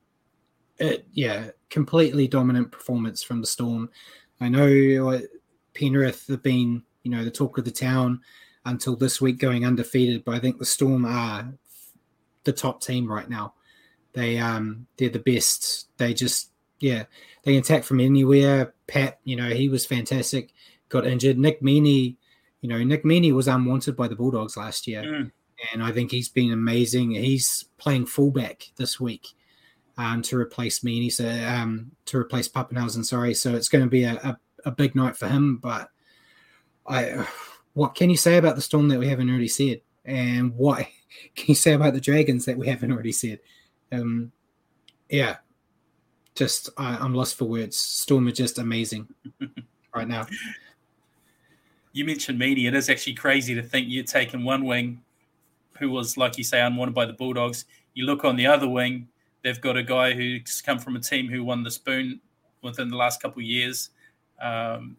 it, yeah, completely dominant performance from the Storm. I know uh, Penrith have been, you know, the talk of the town until this week going undefeated, but I think the Storm are the top team right now. They um they're the best. They just yeah, they can attack from anywhere. Pat, you know, he was fantastic. Got injured. Nick Meaney, you know, Nick Meaney was unwanted by the Bulldogs last year. Mm. And I think he's been amazing. He's playing fullback this week um, to replace Meaney, so um, to replace Papenhuyzen, sorry. So it's going to be a, a, a big night for him. But I, what can you say about the Storm that we haven't already said? And what [laughs] can you say about the Dragons that we haven't already said? Um, yeah, just I, I'm lost for words. Storm are just amazing [laughs] right now. You mentioned Meaney. It is actually crazy to think you're taking one wing who was, like you say, unwanted by the Bulldogs. You look on the other wing, they've got a guy who's come from a team who won the spoon within the last couple of years. Um,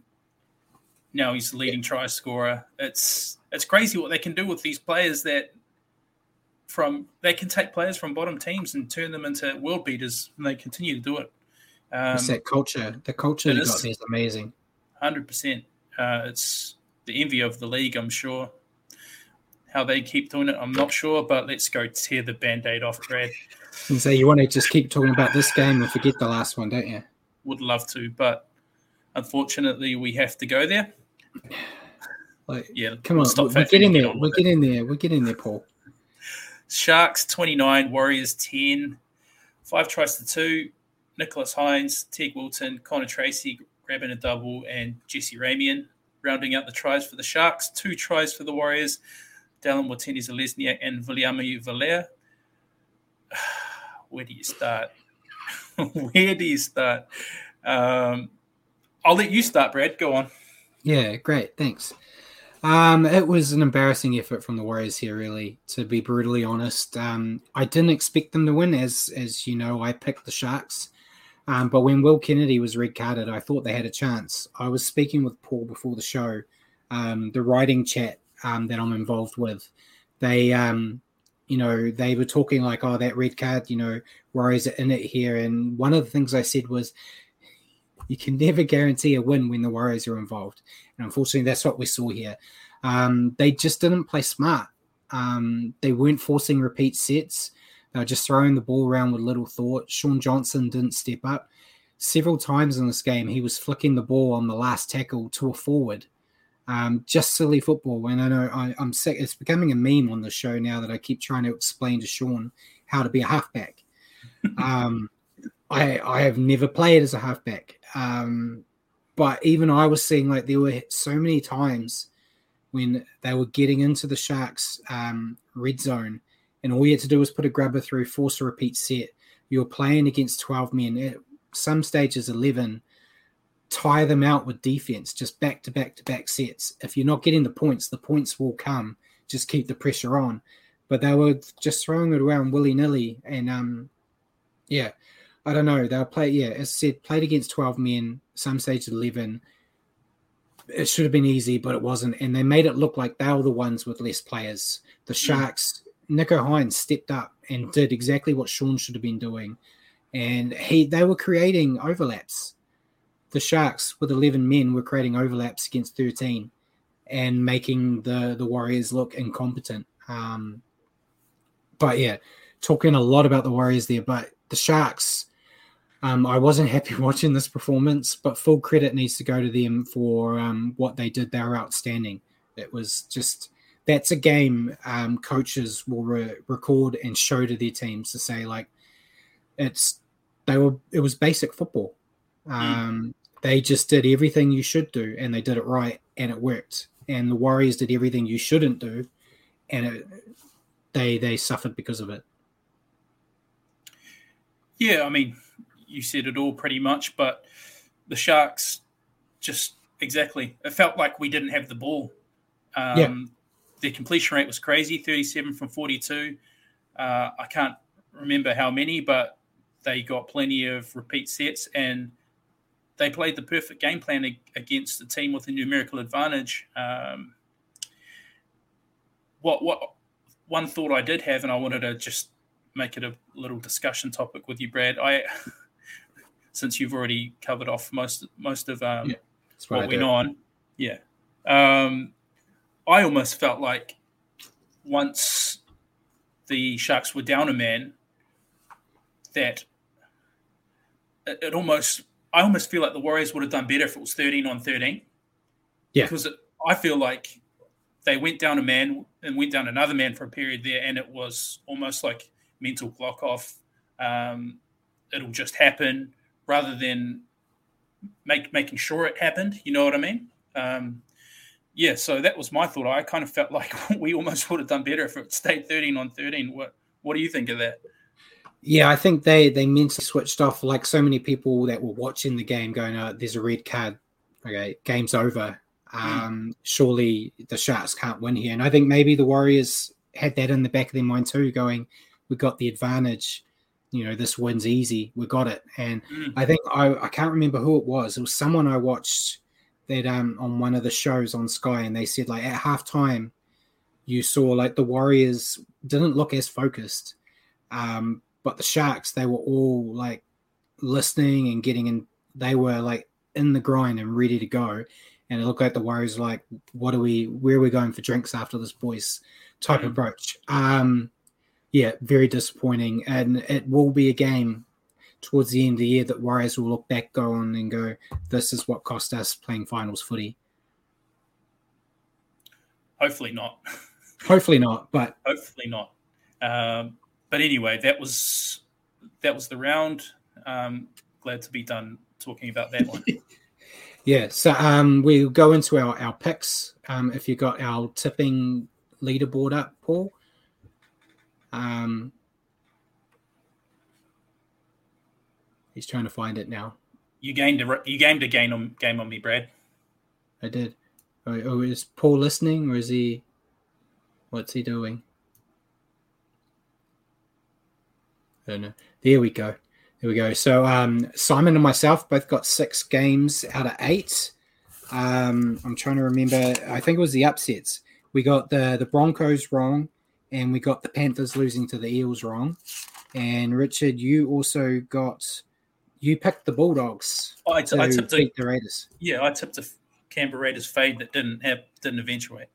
now he's the leading try scorer. It's it's crazy what they can do with these players that from they can take players from bottom teams and turn them into world beaters, and they continue to do it. Um, it's that culture. The culture they got is amazing. Hundred uh, percent. It's the envy of the league. I'm sure. How they keep doing it, I'm not sure, but let's go tear the band-aid off, Brad. [laughs] And so you want to just keep talking about this game and forget the last one, don't you? Would love to, but unfortunately, we have to go there. Like, yeah, come on, stop we're getting there. We're getting there. We're getting there, Paul. Sharks 29, Warriors 10. Five tries to two. Nicholas Hynes, Teig Wilton, Connor Tracey grabbing a double, and Jesse Ramien rounding out the tries for the Sharks. Two tries for the Warriors. Dallin Watene-Zelezniak and Viliami Vailea. [sighs] Where do you start? [laughs] Where do you start? Um, I'll let you start, Brad. Go on. Yeah, great. Thanks. Um, it was an embarrassing effort from the Warriors here, really, to be brutally honest. Um, I didn't expect them to win, as as you know, I picked the Sharks. Um, but when Will Kennedy was red carded, I thought they had a chance. I was speaking with Paul before the show, um, the writing chat um, that I'm involved with. They, um, you know, they were talking like, "Oh, that red card, you know, Warriors are in it here." And one of the things I said was, you can never guarantee a win when the Warriors are involved. And unfortunately, that's what we saw here. Um, they just didn't play smart. Um, they weren't forcing repeat sets. They were just throwing the ball around with little thought. Shaun Johnson didn't step up. Several times in this game, he was flicking the ball on the last tackle to a forward. Um, just silly football. And I know I, am sick. It's becoming a meme on the show now that I keep trying to explain to Sean how to be a halfback. [laughs] um, I I have never played as a halfback. Um, but even I was seeing like there were so many times when they were getting into the Sharks um, red zone, and all you had to do was put a grabber through, force a repeat set. You were playing against 12 men. At some stages, 11, tire them out with defense, just back to back to back sets. If you're not getting the points, the points will come. Just keep the pressure on. But they were just throwing it around willy nilly. And um, yeah, I don't know. They'll play, yeah, as I said, played against 12 men, some stage 11. It should have been easy, but it wasn't. And they made it look like they were the ones with less players. The Sharks, yeah. Nicho Hynes stepped up and did exactly what Shaun should have been doing. And he they were creating overlaps. The Sharks with 11 men were creating overlaps against 13 and making the, the Warriors look incompetent. Um, but yeah, talking a lot about the Warriors there, but the Sharks um, I wasn't happy [laughs] watching this performance, but full credit needs to go to them for um, what they did. They were outstanding. It was just that's a game um, coaches will re- record and show to their teams to say like it's they were it was basic football. Mm. They just did everything you should do, and they did it right, and it worked. And the Warriors did everything you shouldn't do, and it, they they suffered because of it. Yeah, I mean, you said it all pretty much. But the Sharks just exactly. It felt like we didn't have the ball. Um, yeah. Their completion rate was crazy, thirty-seven from forty-two. Uh, I can't remember how many, but they got plenty of repeat sets and they played the perfect game plan against a team with a numerical advantage. Um, what what one thought I did have, and I wanted to just make it a little discussion topic with you, Brad. I [laughs] since you've already covered off most most of um, Yeah, That's what went on. Yeah. Um, I almost felt like once the Sharks were down a man, that it, it almost, I almost feel like the Warriors would have done better if it was 13 on 13. Yeah. Because it, I feel like they went down a man and went down another man for a period there, and it was almost like mental block off. Um, it'll just happen rather than make making sure it happened. You know what I mean? Um, yeah. So that was my thought. I kind of felt [laughs] like we almost would have done better if it stayed thirteen on thirteen. What What do you think of that? Yeah, I think they they mentally switched off. Like so many people that were watching the game, going, "Oh, there's a red card. Okay, game's over. Um, Surely the Sharks can't win here." And I think maybe the Warriors had that in the back of their mind too, going, "We got the advantage. You know, this win's easy. We got it." And Mm. I think I I can't remember who it was. It was someone I watched that um on one of the shows on Sky, and they said like at halftime, you saw like the Warriors didn't look as focused. Um, but the Sharks, they were all like listening and getting in. They were like in the grind and ready to go. And it looked like the Warriors were like, what are we? Where are we going for drinks after this, boys? Type Mhm. approach. Um, yeah, very disappointing. And it will be a game towards the end of the year that Warriors will look back go on and go, this is what cost us playing finals footy. Hopefully not. [laughs] Hopefully not, but Hopefully not. Um, but anyway, that was that was the round. Um, glad to be done talking about that one. [laughs] Yeah, so um, we'll go into our, our picks. Um, if you got our tipping leaderboard up, Paul. Um, he's trying to find it now. you gained a you gained a game on game on me, Brad. I did. Oh, oh, is Paul listening or is he? What's he doing? I don't know. There we go. There we go. So um, Simon and myself both got six games out of eight. Um, I'm trying to remember. I think it was the upsets. We got the the Broncos wrong, and we got the Panthers losing to the Eels wrong. And Richard, you also got you picked the Bulldogs I, to t- I tipped a, the Raiders. yeah, I tipped a Canberra Raiders fade that didn't have didn't eventuate.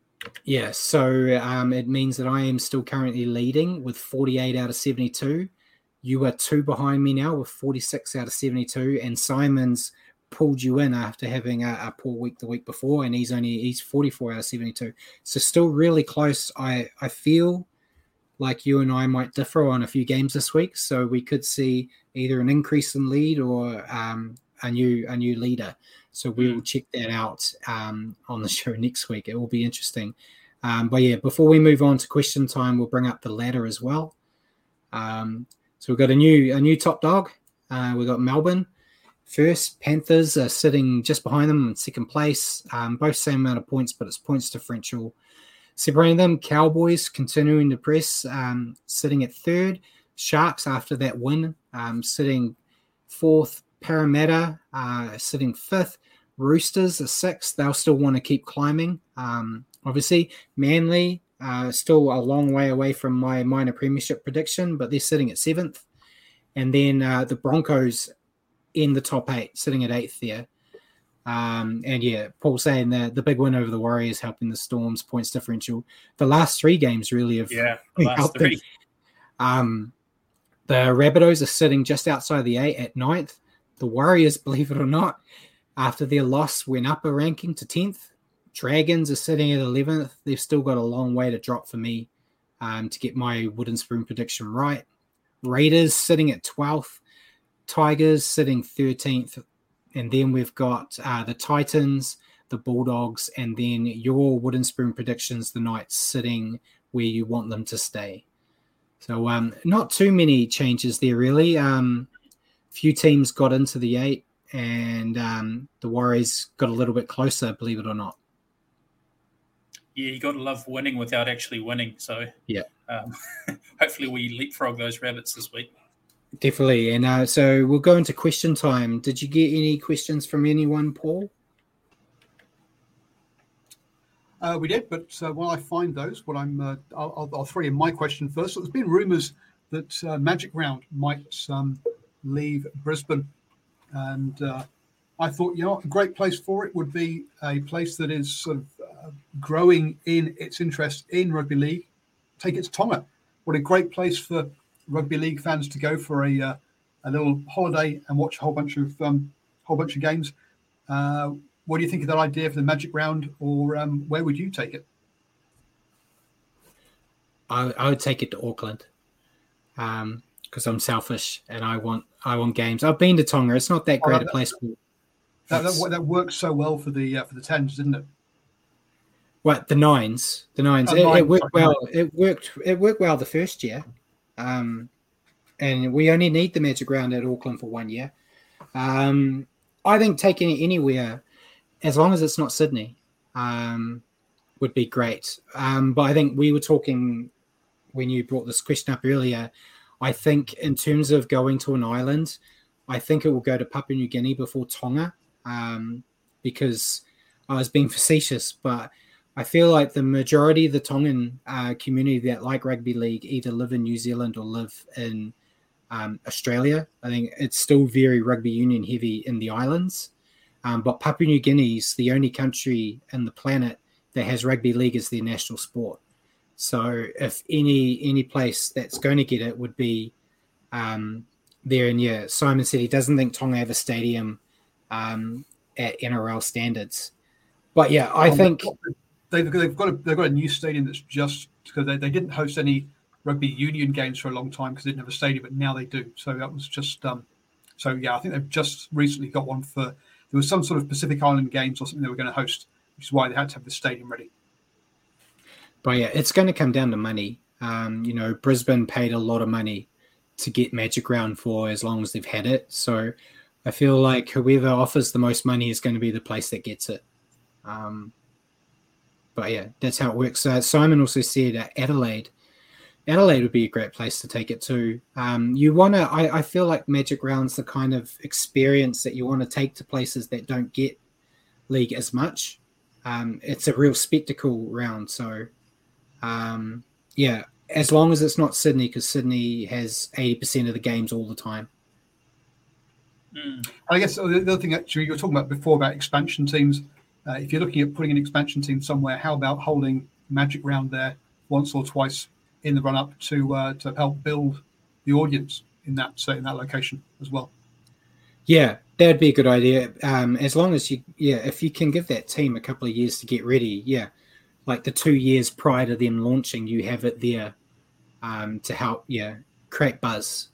Yeah, so um, it means that I am still currently leading with 48 out of 72. You are two behind me now with 46 out of 72, and Simon's pulled you in after having a, a poor week the week before, and he's only he's 44 out of 72. So still really close. I I feel like you and I might differ on a few games this week, so we could see either an increase in lead or um, a new a new leader. So we will check that out um, on the [laughs] show next week. It will be interesting. Um, but yeah, before we move on to question time, we'll bring up the ladder as well. Um, so we've got a new a new top dog. Uh, we've got Melbourne first. Panthers are sitting just behind them in second place. Um, both same amount of points, but it's points differential separating them. Cowboys continuing to press, um, sitting at third. Sharks after that win, um, sitting fourth. Parramatta uh, sitting fifth. Roosters are sixth. They'll still want to keep climbing. Um, obviously, Manly uh, still a long way away from my minor premiership prediction, but they're sitting at seventh. And then uh, the Broncos in the top eight, sitting at eighth there. Um, and yeah, Paul saying that the big win over the Warriors helping the Storms points differential. The last three games really have Yeah, [laughs] the last helped them. Um, the Rabbitohs are sitting just outside the eight at ninth. The Warriors, [laughs] believe it or not, after their loss, went up a ranking to 10th. Dragons are sitting at 11th. They've still got a long way to drop for me um, to get my wooden spoon prediction right. Raiders sitting at 12th. Tigers sitting 13th. And then we've got uh, the Titans, the Bulldogs, and then your wooden spoon predictions, the Knights, sitting where you want them to stay. So um, not too many changes there, really. Um, few teams got into the eight, and um, the Warriors got a little bit closer, believe it or not. Yeah, you got to love winning without actually winning. So Yeah. um, [laughs] hopefully we leapfrog those rabbits this week. Definitely. And uh, so we'll go into question time. Did you get any questions from anyone, Paul? Uh, we did, but uh, while I find those, what I'm, uh, I'll, I'll, I'll throw in my question first. So there's been rumours that uh, Magic Round might um, leave Brisbane and uh, I thought, you know, a great place for it would be a place that is sort of growing in its interest in rugby league. Take it to Tonga. What a great place for rugby league fans to go for a uh, a little holiday and watch a whole bunch of um, whole bunch of games. Uh, what do you think of that idea for the Magic Round, or um, where would you take it? I, I would take it to Auckland, because um, I'm selfish and I want I want games. I've been to Tonga; it's not that oh, great oh, that, a place. That, that, that worked so well for the uh, for the tens, didn't it? What the nines? The nines. Oh, it, nine, it, worked well. It worked. It worked well the first year, um, and we only need the Magic Round at Auckland for one year. Um, I think taking it anywhere, as long as it's not Sydney, um, would be great. Um, but I think we were talking when you brought this question up earlier. I think in terms of going to an island, I think it will go to Papua New Guinea before Tonga, um, because I was being facetious, but I feel like the majority of the Tongan uh, community that like rugby league either live in New Zealand or live in um, Australia. I think it's still very rugby union heavy in the islands. Um, but Papua New Guinea is the only country in the planet that has rugby league as their national sport. So if any any place that's going to get it would be um, there, and yeah, Simon said he doesn't think Tonga have a stadium um, at NRL standards. But yeah, I think they've, they've got a, they've got a new stadium that's just because they, they didn't host any rugby union games for a long time because they didn't have a stadium, but now they do. So that was just um, so yeah. I think they've just recently got one for there was some sort of Pacific Island games or something they were going to host, which is why they had to have the stadium ready. But yeah, it's going to come down to money. Um, you know, Brisbane paid a lot of money to get Magic Round for as long as they've had it. So I feel like whoever offers the most money is going to be the place that gets it. Um, but yeah, that's how it works. Uh, Simon also said uh, Adelaide Adelaide would be a great place to take it to. Um, you want to, I, I, feel like Magic Round's the kind of experience that you want to take to places that don't get league as much. Um, it's a real spectacle round. So, um, yeah, as long as it's not Sydney, because Sydney has 80% of the games all the time. Mm. I guess the other thing actually you were talking about before about expansion teams. Uh, if you're looking at putting an expansion team somewhere, how about holding Magic Round there once or twice in the run up to uh, to help build the audience in that in that location as well. Yeah, that'd be a good idea. Um, as long as you, yeah, if you can give that team a couple of years to get ready, yeah, like the two years prior to them launching, you have it there um, to help, yeah, create buzz.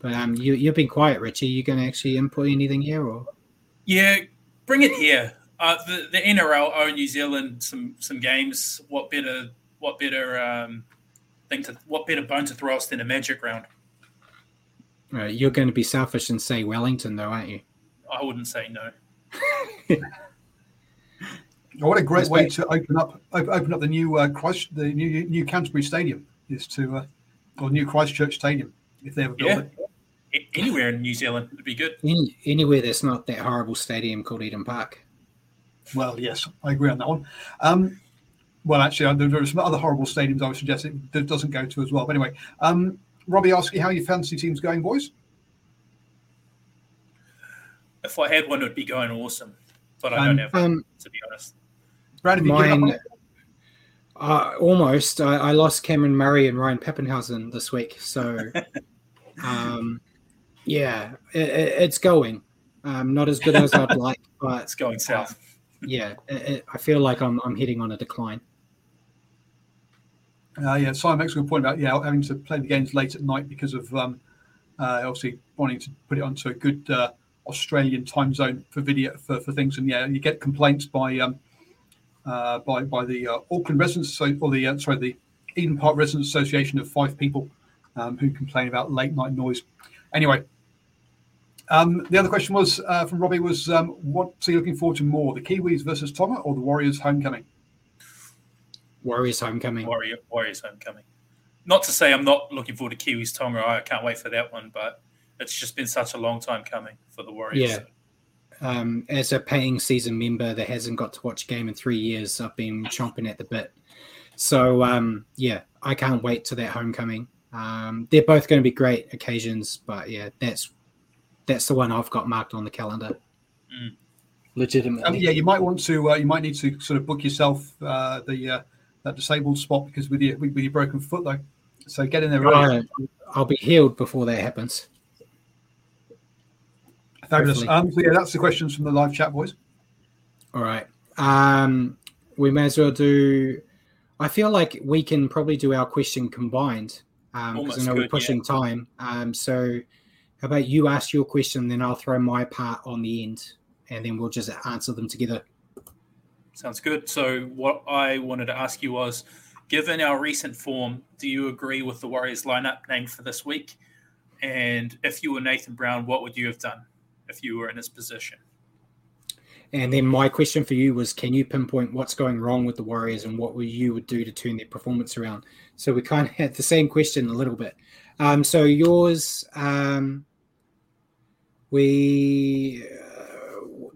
But um, you you've been quiet, Richie. You going to actually input anything here, or? Yeah, bring it here. Uh, the the NRL owe New Zealand some some games. What better what better um, thing to what better bone to throw us than a magic round? Right, you're going to be selfish and say Wellington, though, aren't you? I wouldn't say no. [laughs] what a great way to open up open up the new uh, Christ the new new Canterbury Stadium is to uh, or new Christchurch Stadium if they ever build yeah. it. Anywhere in New Zealand would be good. Any, anywhere that's not that horrible stadium called Eden Park. Well, yes, I agree on that one. Um, well, actually, there, are some other horrible stadiums I would suggest it doesn't go to as well. But anyway, um, Robbie asking how your fantasy team's going, boys. If I had one, it would be going awesome, but I um, don't have um, to be honest. Brad, have you Mine, uh, almost. I, I, lost Cameron Murray and Ryan Papenhuyzen this week, so [laughs] um, yeah, it, it, it's going. Um, not as good as I'd like, but [laughs] it's going south. Yeah, it, I feel like I'm I'm heading on a decline. Uh, yeah, Simon makes a good point about yeah having to play the games late at night because of um, uh, obviously wanting to put it onto a good uh, Australian time zone for video for, for things, and yeah, you get complaints by um, uh, by by the uh, Auckland residents or the uh, sorry the Eden Park Residents Association of five people um, who complain about late night noise. Anyway, the other question was uh, from Robbie was um, what's he looking forward to more, the Kiwis versus Tonga or the Warriors homecoming? Warriors homecoming. Warrior, Warriors homecoming. Not to say I'm not looking forward to Kiwis Tonga. I can't wait for that one, but it's just been such a long time coming for the Warriors. Yeah. Um, as a paying season member that hasn't got to watch a game in three years, I've been chomping at the bit. So um, yeah, I can't wait to that homecoming. Um, they're both going to be great occasions, but yeah, that's that's the one I've got marked on the calendar. Mm. Legitimately. Um, yeah, you might want to. Uh, you might need to sort of book yourself uh, the uh, that disabled spot because with your with your broken foot though. So get in there early. Right. I'll be healed before that happens. Fabulous. Um, so yeah, that's the questions from the live chat, boys. All right. Um, we may as well do. I feel like we can probably do our question combined because um, I know good, we're pushing yeah. time. Um, so, how about you ask your question, then I'll throw my part on the end, and then we'll just answer them together. Sounds good. So, what I wanted to ask you was given our recent form, do you agree with the Warriors lineup named for this week? And if you were Nathan Brown, what would you have done if you were in his position? And then my question for you was can you pinpoint what's going wrong with the Warriors and what you would do to turn their performance around? So we kind of had the same question a little bit. Um, so yours, um, we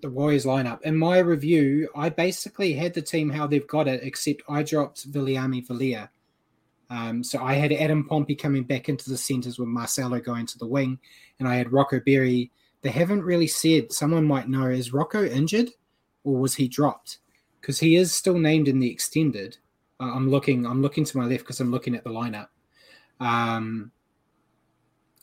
the Warriors lineup. In my review, I basically had the team how they've got it, except I dropped Viliami Vailea. Um, so I had Adam Pompey coming back into the centres with Marcelo going to the wing, and I had Rocco Berry. They haven't really said. Someone might know: is Rocco injured, or was he dropped? Because he is still named in the extended. Uh, I'm looking. I'm looking to my left because I'm looking at the lineup. Um,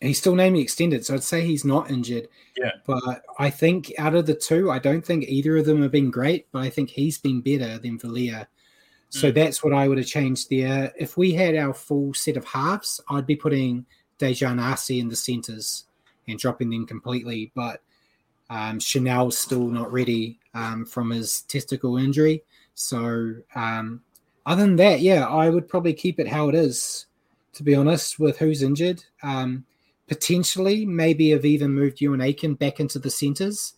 he's still named extended, so I'd say he's not injured. Yeah. But I think out of the two, I don't think either of them have been great, but I think he's been better than Vailea. So mm. that's what I would have changed there. If we had our full set of halves, I'd be putting Dejan Arce in the centres and dropping them completely. But um, Chanel's still not ready um, from his testicle injury. So um, other than that, yeah, I would probably keep it how it is, to be honest, with who's injured. Um, potentially maybe have even moved Euan Aitken back into the centres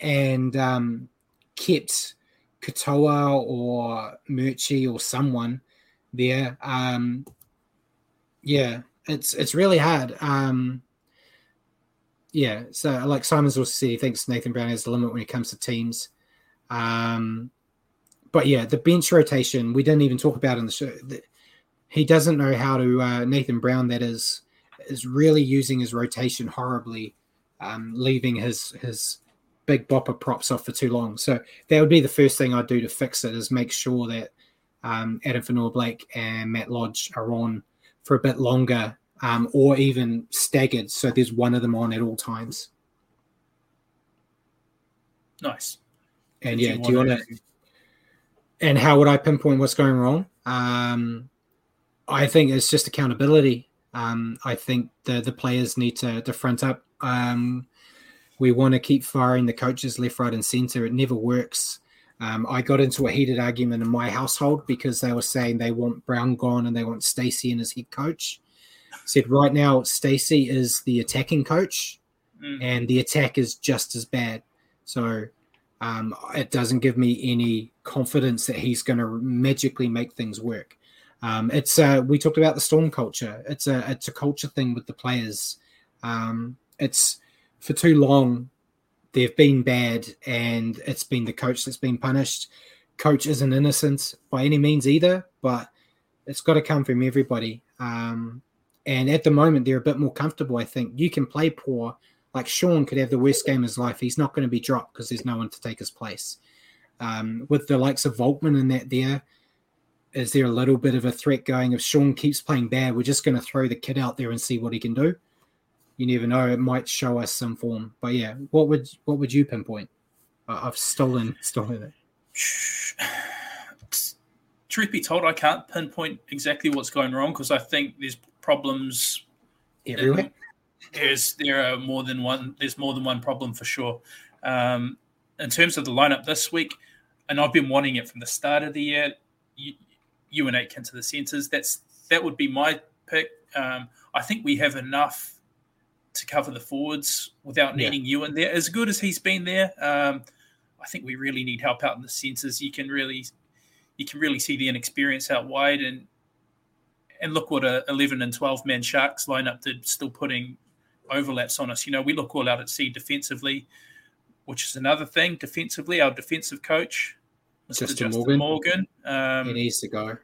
and um, kept Katoa or Murchie or someone there. Um, yeah, it's it's really hard. Um, yeah, so like Simon's also said, he thinks Nathan Brown has the limit when it comes to teams. Um, but yeah, the bench rotation we didn't even talk about in the show. He doesn't know how to uh, Nathan Brown. That is is really using his rotation horribly, um, leaving his his big bopper props off for too long. So that would be the first thing I'd do to fix it is make sure that um, Addin Fonua-Blake and Matt Lodge are on for a bit longer, um, or even staggered, so there's one of them on at all times. Nice. And Did yeah, you do you want to? And how would I pinpoint what's going wrong? Um, I think it's just accountability. Um, I think the the players need to, to front up. Um, we want to keep firing the coaches left, right, and centre. It never works. Um, I got into a heated argument in my household because they were saying they want Brown gone and they want Stacey in as head coach. Said right now Stacey is the attacking coach, mm. and the attack is just as bad. So um, it doesn't give me any confidence that he's going to magically make things work. Um, it's uh, we talked about the storm culture. It's a it's a culture thing with the players. Um, it's for too long they've been bad, and it's been the coach that's been punished. Coach isn't innocent by any means either, but it's got to come from everybody. Um, and at the moment, they're a bit more comfortable. I think you can play poor. Like Shaun could have the worst game of his life. He's not going to be dropped because there's no one to take his place. Um, with the likes of Volkman and that there, is there a little bit of a threat going? If Shaun keeps playing bad, we're just going to throw the kid out there and see what he can do. You never know; it might show us some form. But yeah, what would what would you pinpoint? I've stolen stolen it. [sighs] Truth be told, I can't pinpoint exactly what's going wrong because I think there's problems everywhere. There's there are more than one. There's more than one problem for sure. Um, in terms of the lineup this week, and I've been wanting it from the start of the year. You, Euan Aitken to the centres. That's that would be my pick. Um, I think we have enough to cover the forwards without needing yeah. Euan there. As good as he's been there, um, I think we really need help out in the centres. You can really, you can really see the inexperience out wide, and and look what a eleven and twelve man Sharks lineup did, still putting overlaps on us. You know, we look all out at sea defensively, which is another thing. Defensively, our defensive coach. Justin, Justin Morgan. Morgan. Um, he needs to go.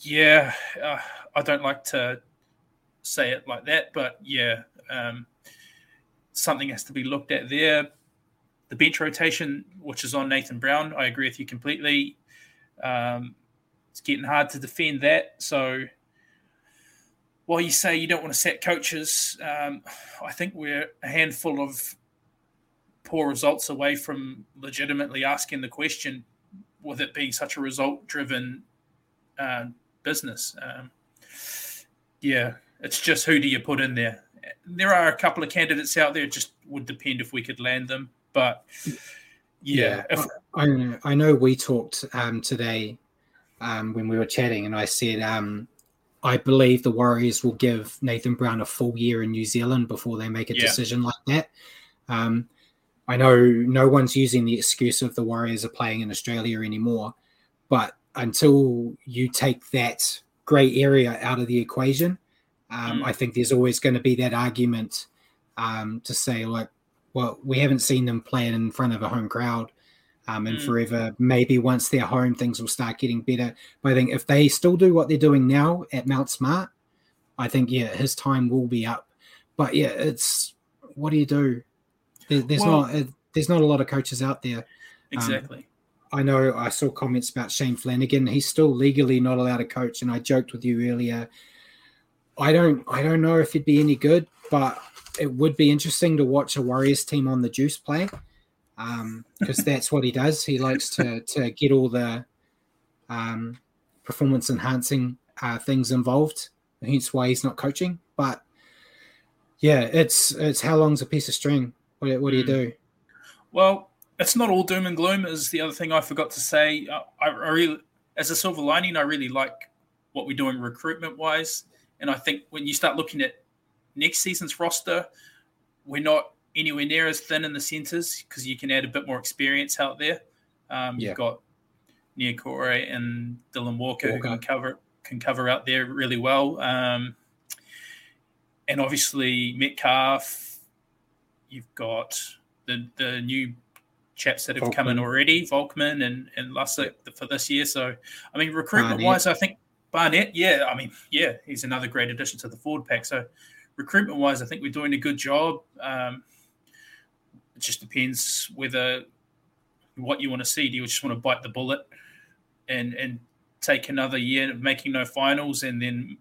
Yeah, uh, I don't like to say it like that, but yeah, um, something has to be looked at there. The bench rotation, which is on Nathan Brown, I agree with you completely. Um, it's getting hard to defend that. So while you say you don't want to set coaches, um, I think we're a handful of poor results away from legitimately asking the question with it being such a result driven uh, business. Um, yeah, it's just who do you put in there? There are a couple of candidates out there. It just would depend if we could land them. But yeah, yeah if, I, know, I know we talked um, today um, when we were chatting, and I said um, I believe the Warriors will give Nathan Brown a full year in New Zealand before they make a yeah. decision like that. Um, I know no one's using the excuse of the Warriors are playing in Australia anymore, but until you take that grey area out of the equation, um, mm. I think there's always going to be that argument um, to say, like, well, we haven't seen them playing in front of a home crowd um, and mm. forever. Maybe once they're home, things will start getting better. But I think if they still do what they're doing now at Mount Smart, I think, yeah, his time will be up. But yeah, it's what do you do? There, there's well, not there's not a lot of coaches out there. Um, exactly. Um, I know I saw comments about Shane Flanagan. He's still legally not allowed to coach, and I joked with you earlier. I don't I don't know if he'd be any good, but it would be interesting to watch a Warriors team on the juice play because um, [laughs] that's what he does. He likes to to get all the um, performance enhancing uh, things involved. Hence why he's not coaching. But yeah, it's it's how long's a piece of string. What, what do you hmm. do? Well, it's not all doom and gloom. Is the other thing I forgot to say. I, I really, as a silver lining, I really like what we're doing recruitment wise. And I think when you start looking at next season's roster, we're not anywhere near as thin in the centres because you can add a bit more experience out there. Um, yeah. You've got Niukore and Dylan Walker, Walker, who can cover can cover out there really well. Um, and obviously Metcalf. You've got the the new chaps that have Volkman. come in already, Volkman and and Lussick for this year. So I mean, recruitment Barnett. wise, I think Barnett, yeah, I mean, yeah, he's another great addition to the forward pack. So recruitment wise, I think we're doing a good job. Um, it just depends whether what you want to see. Do you just want to bite the bullet and and take another year of making no finals, and then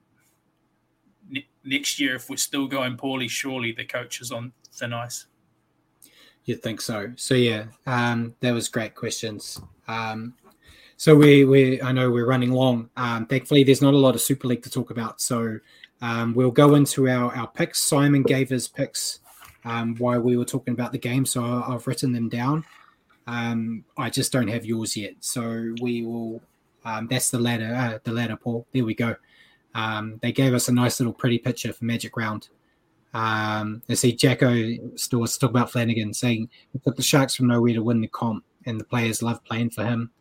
ne- next year, if we're still going poorly, surely the coach is on thin ice. You'd think so. So yeah, um, that was great questions. Um, so we we I know we're running long. Um, thankfully, there's not a lot of Super League to talk about. So um, we'll go into our our picks. Simon gave his picks um, while we were talking about the game, so I've written them down. Um, I just don't have yours yet, so we will. Um, that's the ladder. Uh, the ladder, Paul. There we go. Um, they gave us a nice little pretty picture for Magic Round. Um, I see Jacko was talking about Flanagan saying he took the Sharks from nowhere to win the comp, and the players love playing for him.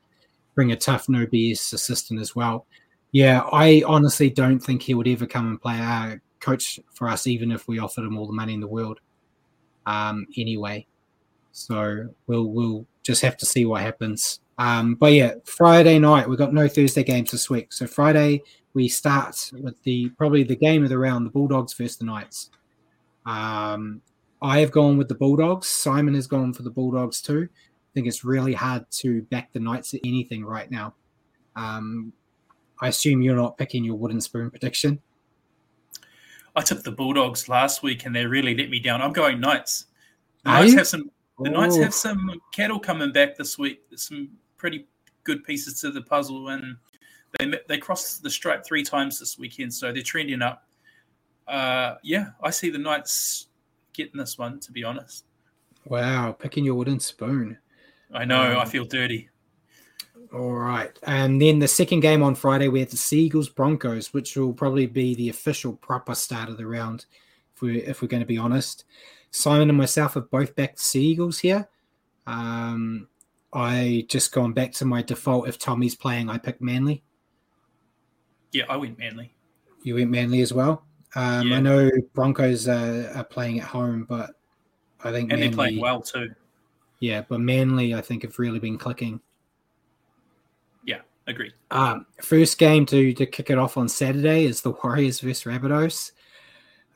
Bring a tough no BS assistant as well. Yeah, I honestly don't think he would ever come and play uh, coach for us, even if we offered him all the money in the world um, anyway. So we'll we'll just have to see what happens. Um, but yeah, Friday night we've got no Thursday games this week. So Friday we start with the probably the game of the round, the Bulldogs versus the Knights. Um, I have gone with the Bulldogs. Simon has gone for the Bulldogs too. I think it's really hard to back the Knights at anything right now. Um, I assume you're not picking your wooden spoon prediction. I took the Bulldogs last week and they really let me down. I'm going Knights. The Knights have some. The. Knights have some cattle coming back this week. Some pretty good pieces to the puzzle, and they they crossed the stripe three times this weekend, so they're trending up. Uh, yeah, I see the Knights getting this one. To be honest. Wow, picking your wooden spoon. I know. Um, I feel dirty. All right. And then the second game on Friday, we have the Sea Eagles Broncos, which will probably be the official proper start of the round, if, we're, if we're going to be honest. Simon and myself have both backed Sea Eagles here. Um, I just gone back to my default. If Tommy's playing, I pick Manly. Yeah, I went Manly. You went Manly as well. Um, yeah. I know Broncos are, are, playing at home, but I think and Manly, they're playing well too. Yeah, but Manly, I think, have really been clicking. Yeah, agreed. Um, first game to to kick it off on Saturday is the Warriors versus Rabbitohs.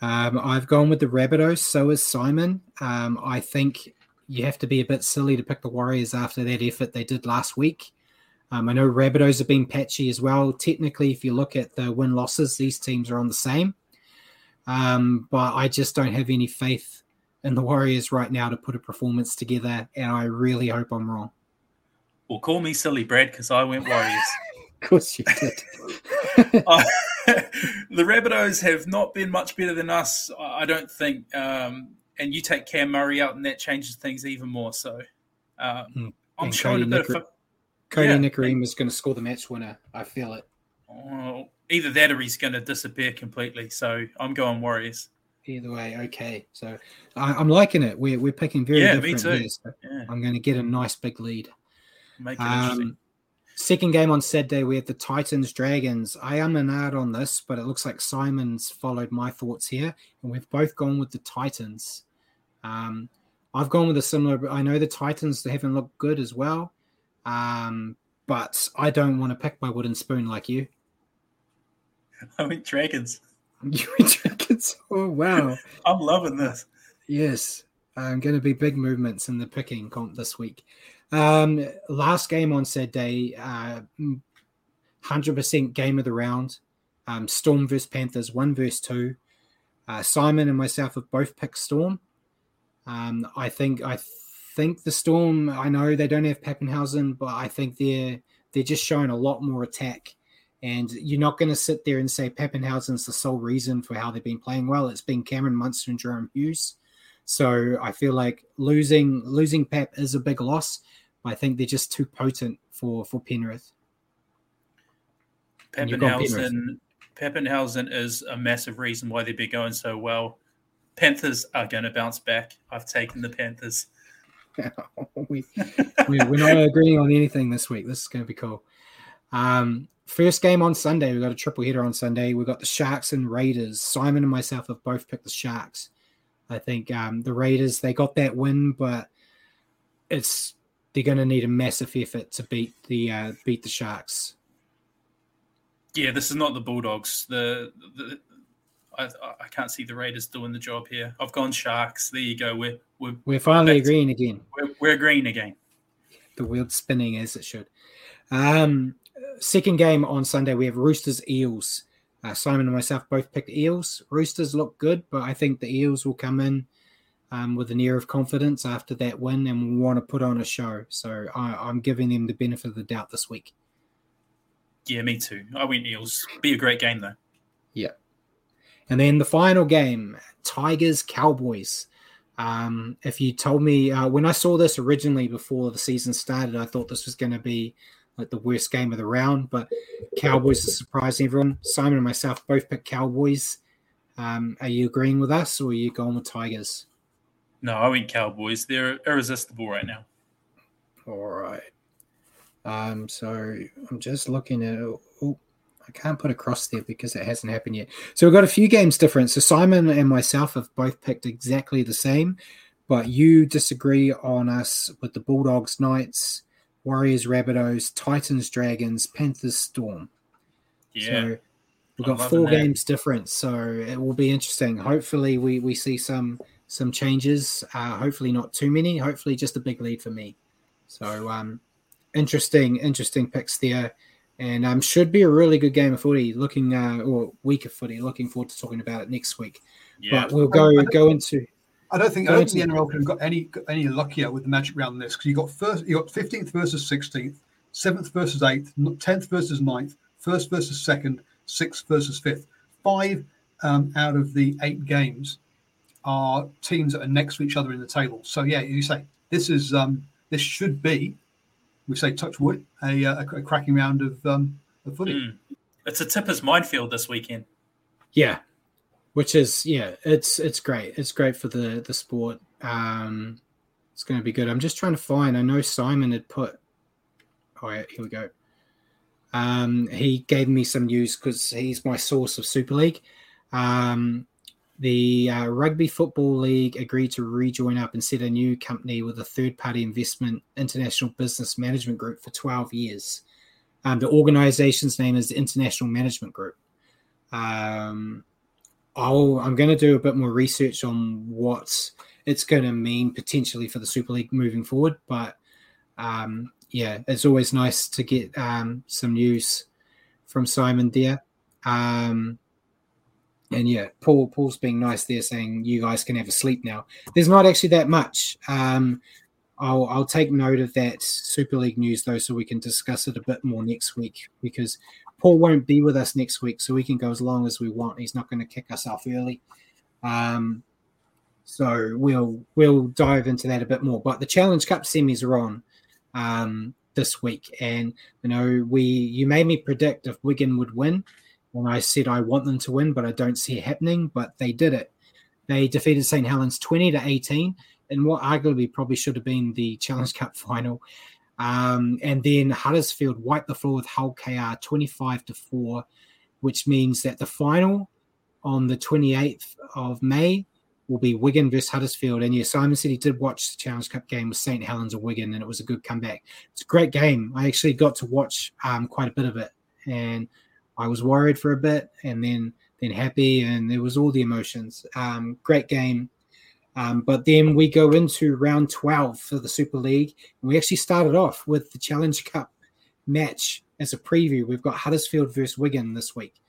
Um, I've gone with the Rabbitohs. So is Simon. Um, I think you have to be a bit silly to pick the Warriors after that effort they did last week. Um, I know Rabbitohs have been patchy as well. Technically, if you look at the win losses, these teams are on the same. Um, but I just don't have any faith in the Warriors right now to put a performance together, and I really hope I'm wrong. Well, call me silly, Brad, because I went Warriors. [laughs] of course you did. [laughs] [laughs] the Rabbitohs have not been much better than us, I don't think. Um, and you take Cam Murray out, and that changes things even more. So um, Hmm. I'm showing a Cody bit of. Cody Yeah. Is going to score the match winner. I feel it. Oh, either that or he's going to disappear completely. So I'm going Warriors. Either way, okay. So I, I'm liking it. We're, we're picking very Yeah, me different too. here, so Yeah, I'm going to get a nice big lead. make it interesting. Um, second game on Saturday, we have the Titans Dragons. I am an out on this, but it looks like Simon's followed my thoughts here, and we've both gone with the Titans. Um, I've gone with a similar. I know the Titans they haven't looked good as well, um, but I don't want to pick my wooden spoon like you. I went Dragons. You went Dragons. Oh wow! [laughs] I'm loving this. Yes, I'm going to be big movements in the picking comp this week. Um, last game on Saturday, uh, 100% game of the round. Um, Storm versus Panthers, one versus two. Uh, Simon and myself have both picked Storm. Um, I think I think the Storm. I know they don't have Papenhuyzen, but I think they're they're just showing a lot more attack. And you're not going to sit there and say Papenhuyzen's the sole reason for how they've been playing well. It's been Cameron Munster and Jahrome Hughes. So I feel like losing losing Pep is a big loss. But I think they're just too potent for for Penrith. And you've Penrith. Papenhuyzen, Papenhuyzen is a massive reason why they've been going so well. Panthers are going to bounce back. I've taken the Panthers. [laughs] we, we, we're not agreeing on anything this week. This is going to be cool. Um, first game on Sunday. We've got a triple header on Sunday. We've got the Sharks and Raiders. Simon and myself have both picked the Sharks. I think um, the Raiders, they got that win, but it's they're going to need a massive effort to beat the uh, beat the Sharks. Yeah, this is not the Bulldogs. The, the I, I can't see the Raiders doing the job here. I've gone Sharks. There you go. We're we're We're finally agreeing again. we're, we're agreeing again. the wheel's spinning as it should. Um, second game on Sunday, we have Roosters Eels. Uh, Simon and myself both picked Eels. Roosters look good, but I think the Eels will come in um, with an air of confidence after that win and will want to put on a show. So I, I'm giving them the benefit of the doubt this week. Yeah, me too. I went Eels. Be a great game though. Yeah. And then the final game, Tigers Cowboys. Um, if you told me uh, when I saw this originally before the season started, I thought this was going to be like the worst game of the round. But Cowboys are surprising everyone. Simon and myself both picked Cowboys. Um, are you agreeing with us, or are you going with Tigers? No, I went Cowboys. They're irresistible right now. All right. Um, so I'm just looking at. Oh, I can't put a cross there because it hasn't happened yet. So we've got a few games different. So Simon and myself have both picked exactly the same, but you disagree on us with the Bulldogs, Knights, Warriors, Rabbitohs, Titans, Dragons, Panthers, Storm. Yeah. So we've got four that. games different, so it will be interesting. Hopefully, we we see some some changes. Uh, hopefully, not too many. Hopefully, just a big lead for me. So, um, interesting, interesting picks there, and um, should be a really good game of footy. Looking uh, or week of footy. Looking forward to talking about it next week. yeah. But we'll go go into I don't think Go I don't think the NRL could have got any got any luckier with the magic round than this because you got first you got fifteenth versus sixteenth, seventh versus eighth, tenth versus 9th, first versus second, sixth versus fifth. Five um, out of the eight games are teams that are next to each other in the table. So yeah, you say this is um, this should be, we say touch wood, a, uh, a, a cracking round of um, of footy. Mm. It's a tipper's minefield this weekend. Yeah, which is yeah, it's it's great. It's great for the the sport. Um, it's going to be good. I'm just trying to find. I know Simon had put. Oh, yeah, here we go. Um, he gave me some news because he's my source of Super League. Um, the uh, Rugby Football League agreed to rejoin up and set a new company with a third party investment international business management group for 12 years. Um, the organization's name is the International Management Group. Um, I'll, I'm going to do a bit more research on what it's going to mean potentially for the Super League moving forward. But um, yeah, it's always nice to get um, some news from Simon there. Um, and yeah, Paul Paul's being nice there, saying you guys can have a sleep now. There's not actually that much. Um, I'll I'll take note of that Super League news though, so we can discuss it a bit more next week because Paul won't be with us next week, so we can go as long as we want. He's not going to kick us off early. Um, so we'll we'll dive into that a bit more. But the Challenge Cup semis are on um, this week, and you know we you made me predict if Wigan would win, and I said I want them to win, but I don't see it happening. But they did it. They defeated St Helens twenty to eighteen in what arguably probably should have been the Challenge Cup [laughs] final. Um, and then Huddersfield wiped the floor with Hull KR 25 to 4, which means that the final on the 28th of May will be Wigan versus Huddersfield. And yeah, Simon said he did watch the Challenge Cup game with St. Helens or Wigan, and it was a good comeback. It's a great game. I actually got to watch um, quite a bit of it, and I was worried for a bit, and then then happy, and there was all the emotions. Um, great game. Um, but then we go into round 12 for the Super League. And we actually started off with the Challenge Cup match as a preview. We've got Huddersfield versus Wigan this week.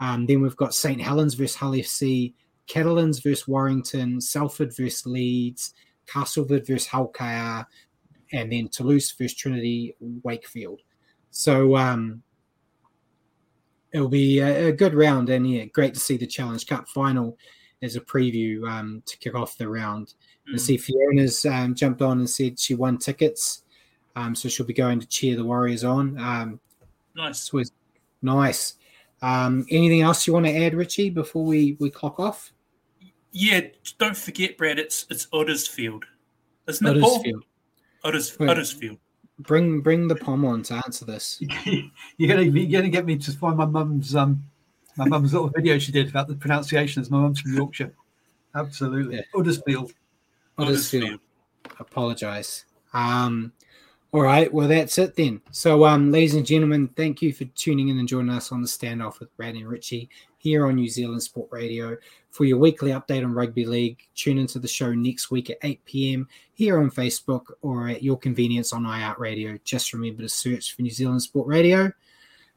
Um, then we've got St. Helens versus Hull FC, Catalans versus Warrington, Salford versus Leeds, Castleford versus KR, and then Toulouse versus Trinity Wakefield. So um, it'll be a, a, good round, and yeah, great to see the Challenge Cup final as a preview um, to kick off the round. Mm. And see Fiona's um, jumped on and said she won tickets, um, so she'll be going to cheer the Warriors on. Um, nice, was nice. Um, anything else you want to add, Richie, before we we clock off? Yeah, don't forget, Brad. It's it's Uddersfield, isn't it? Uddersfield. Udders, Uddersfield. Bring bring the pom on to answer this. [laughs] you're gonna you're gonna get me to find my mum's um my mum's little video she did about the pronunciations. My mum's from Yorkshire. Absolutely. Yeah. Uddersfield. Uddersfield. Apologize. Um, all right. Well, that's it then. So, um, ladies and gentlemen, thank you for tuning in and joining us on the standoff with Brad and Richie here on New Zealand Sport Radio. For your weekly update on rugby league, tune into the show next week at 8 p.m. here on Facebook or at your convenience on iHeart Radio. Just remember to search for New Zealand Sport Radio.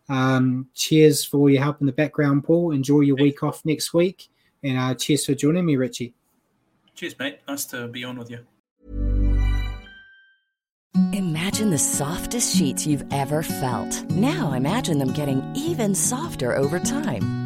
Um, cheers for your help in the background, Paul. Enjoy your week off next week. And uh, cheers for joining me, Richie. Cheers, mate. Nice to be on with you. Imagine the softest sheets you've ever felt. Now imagine them getting even softer over time.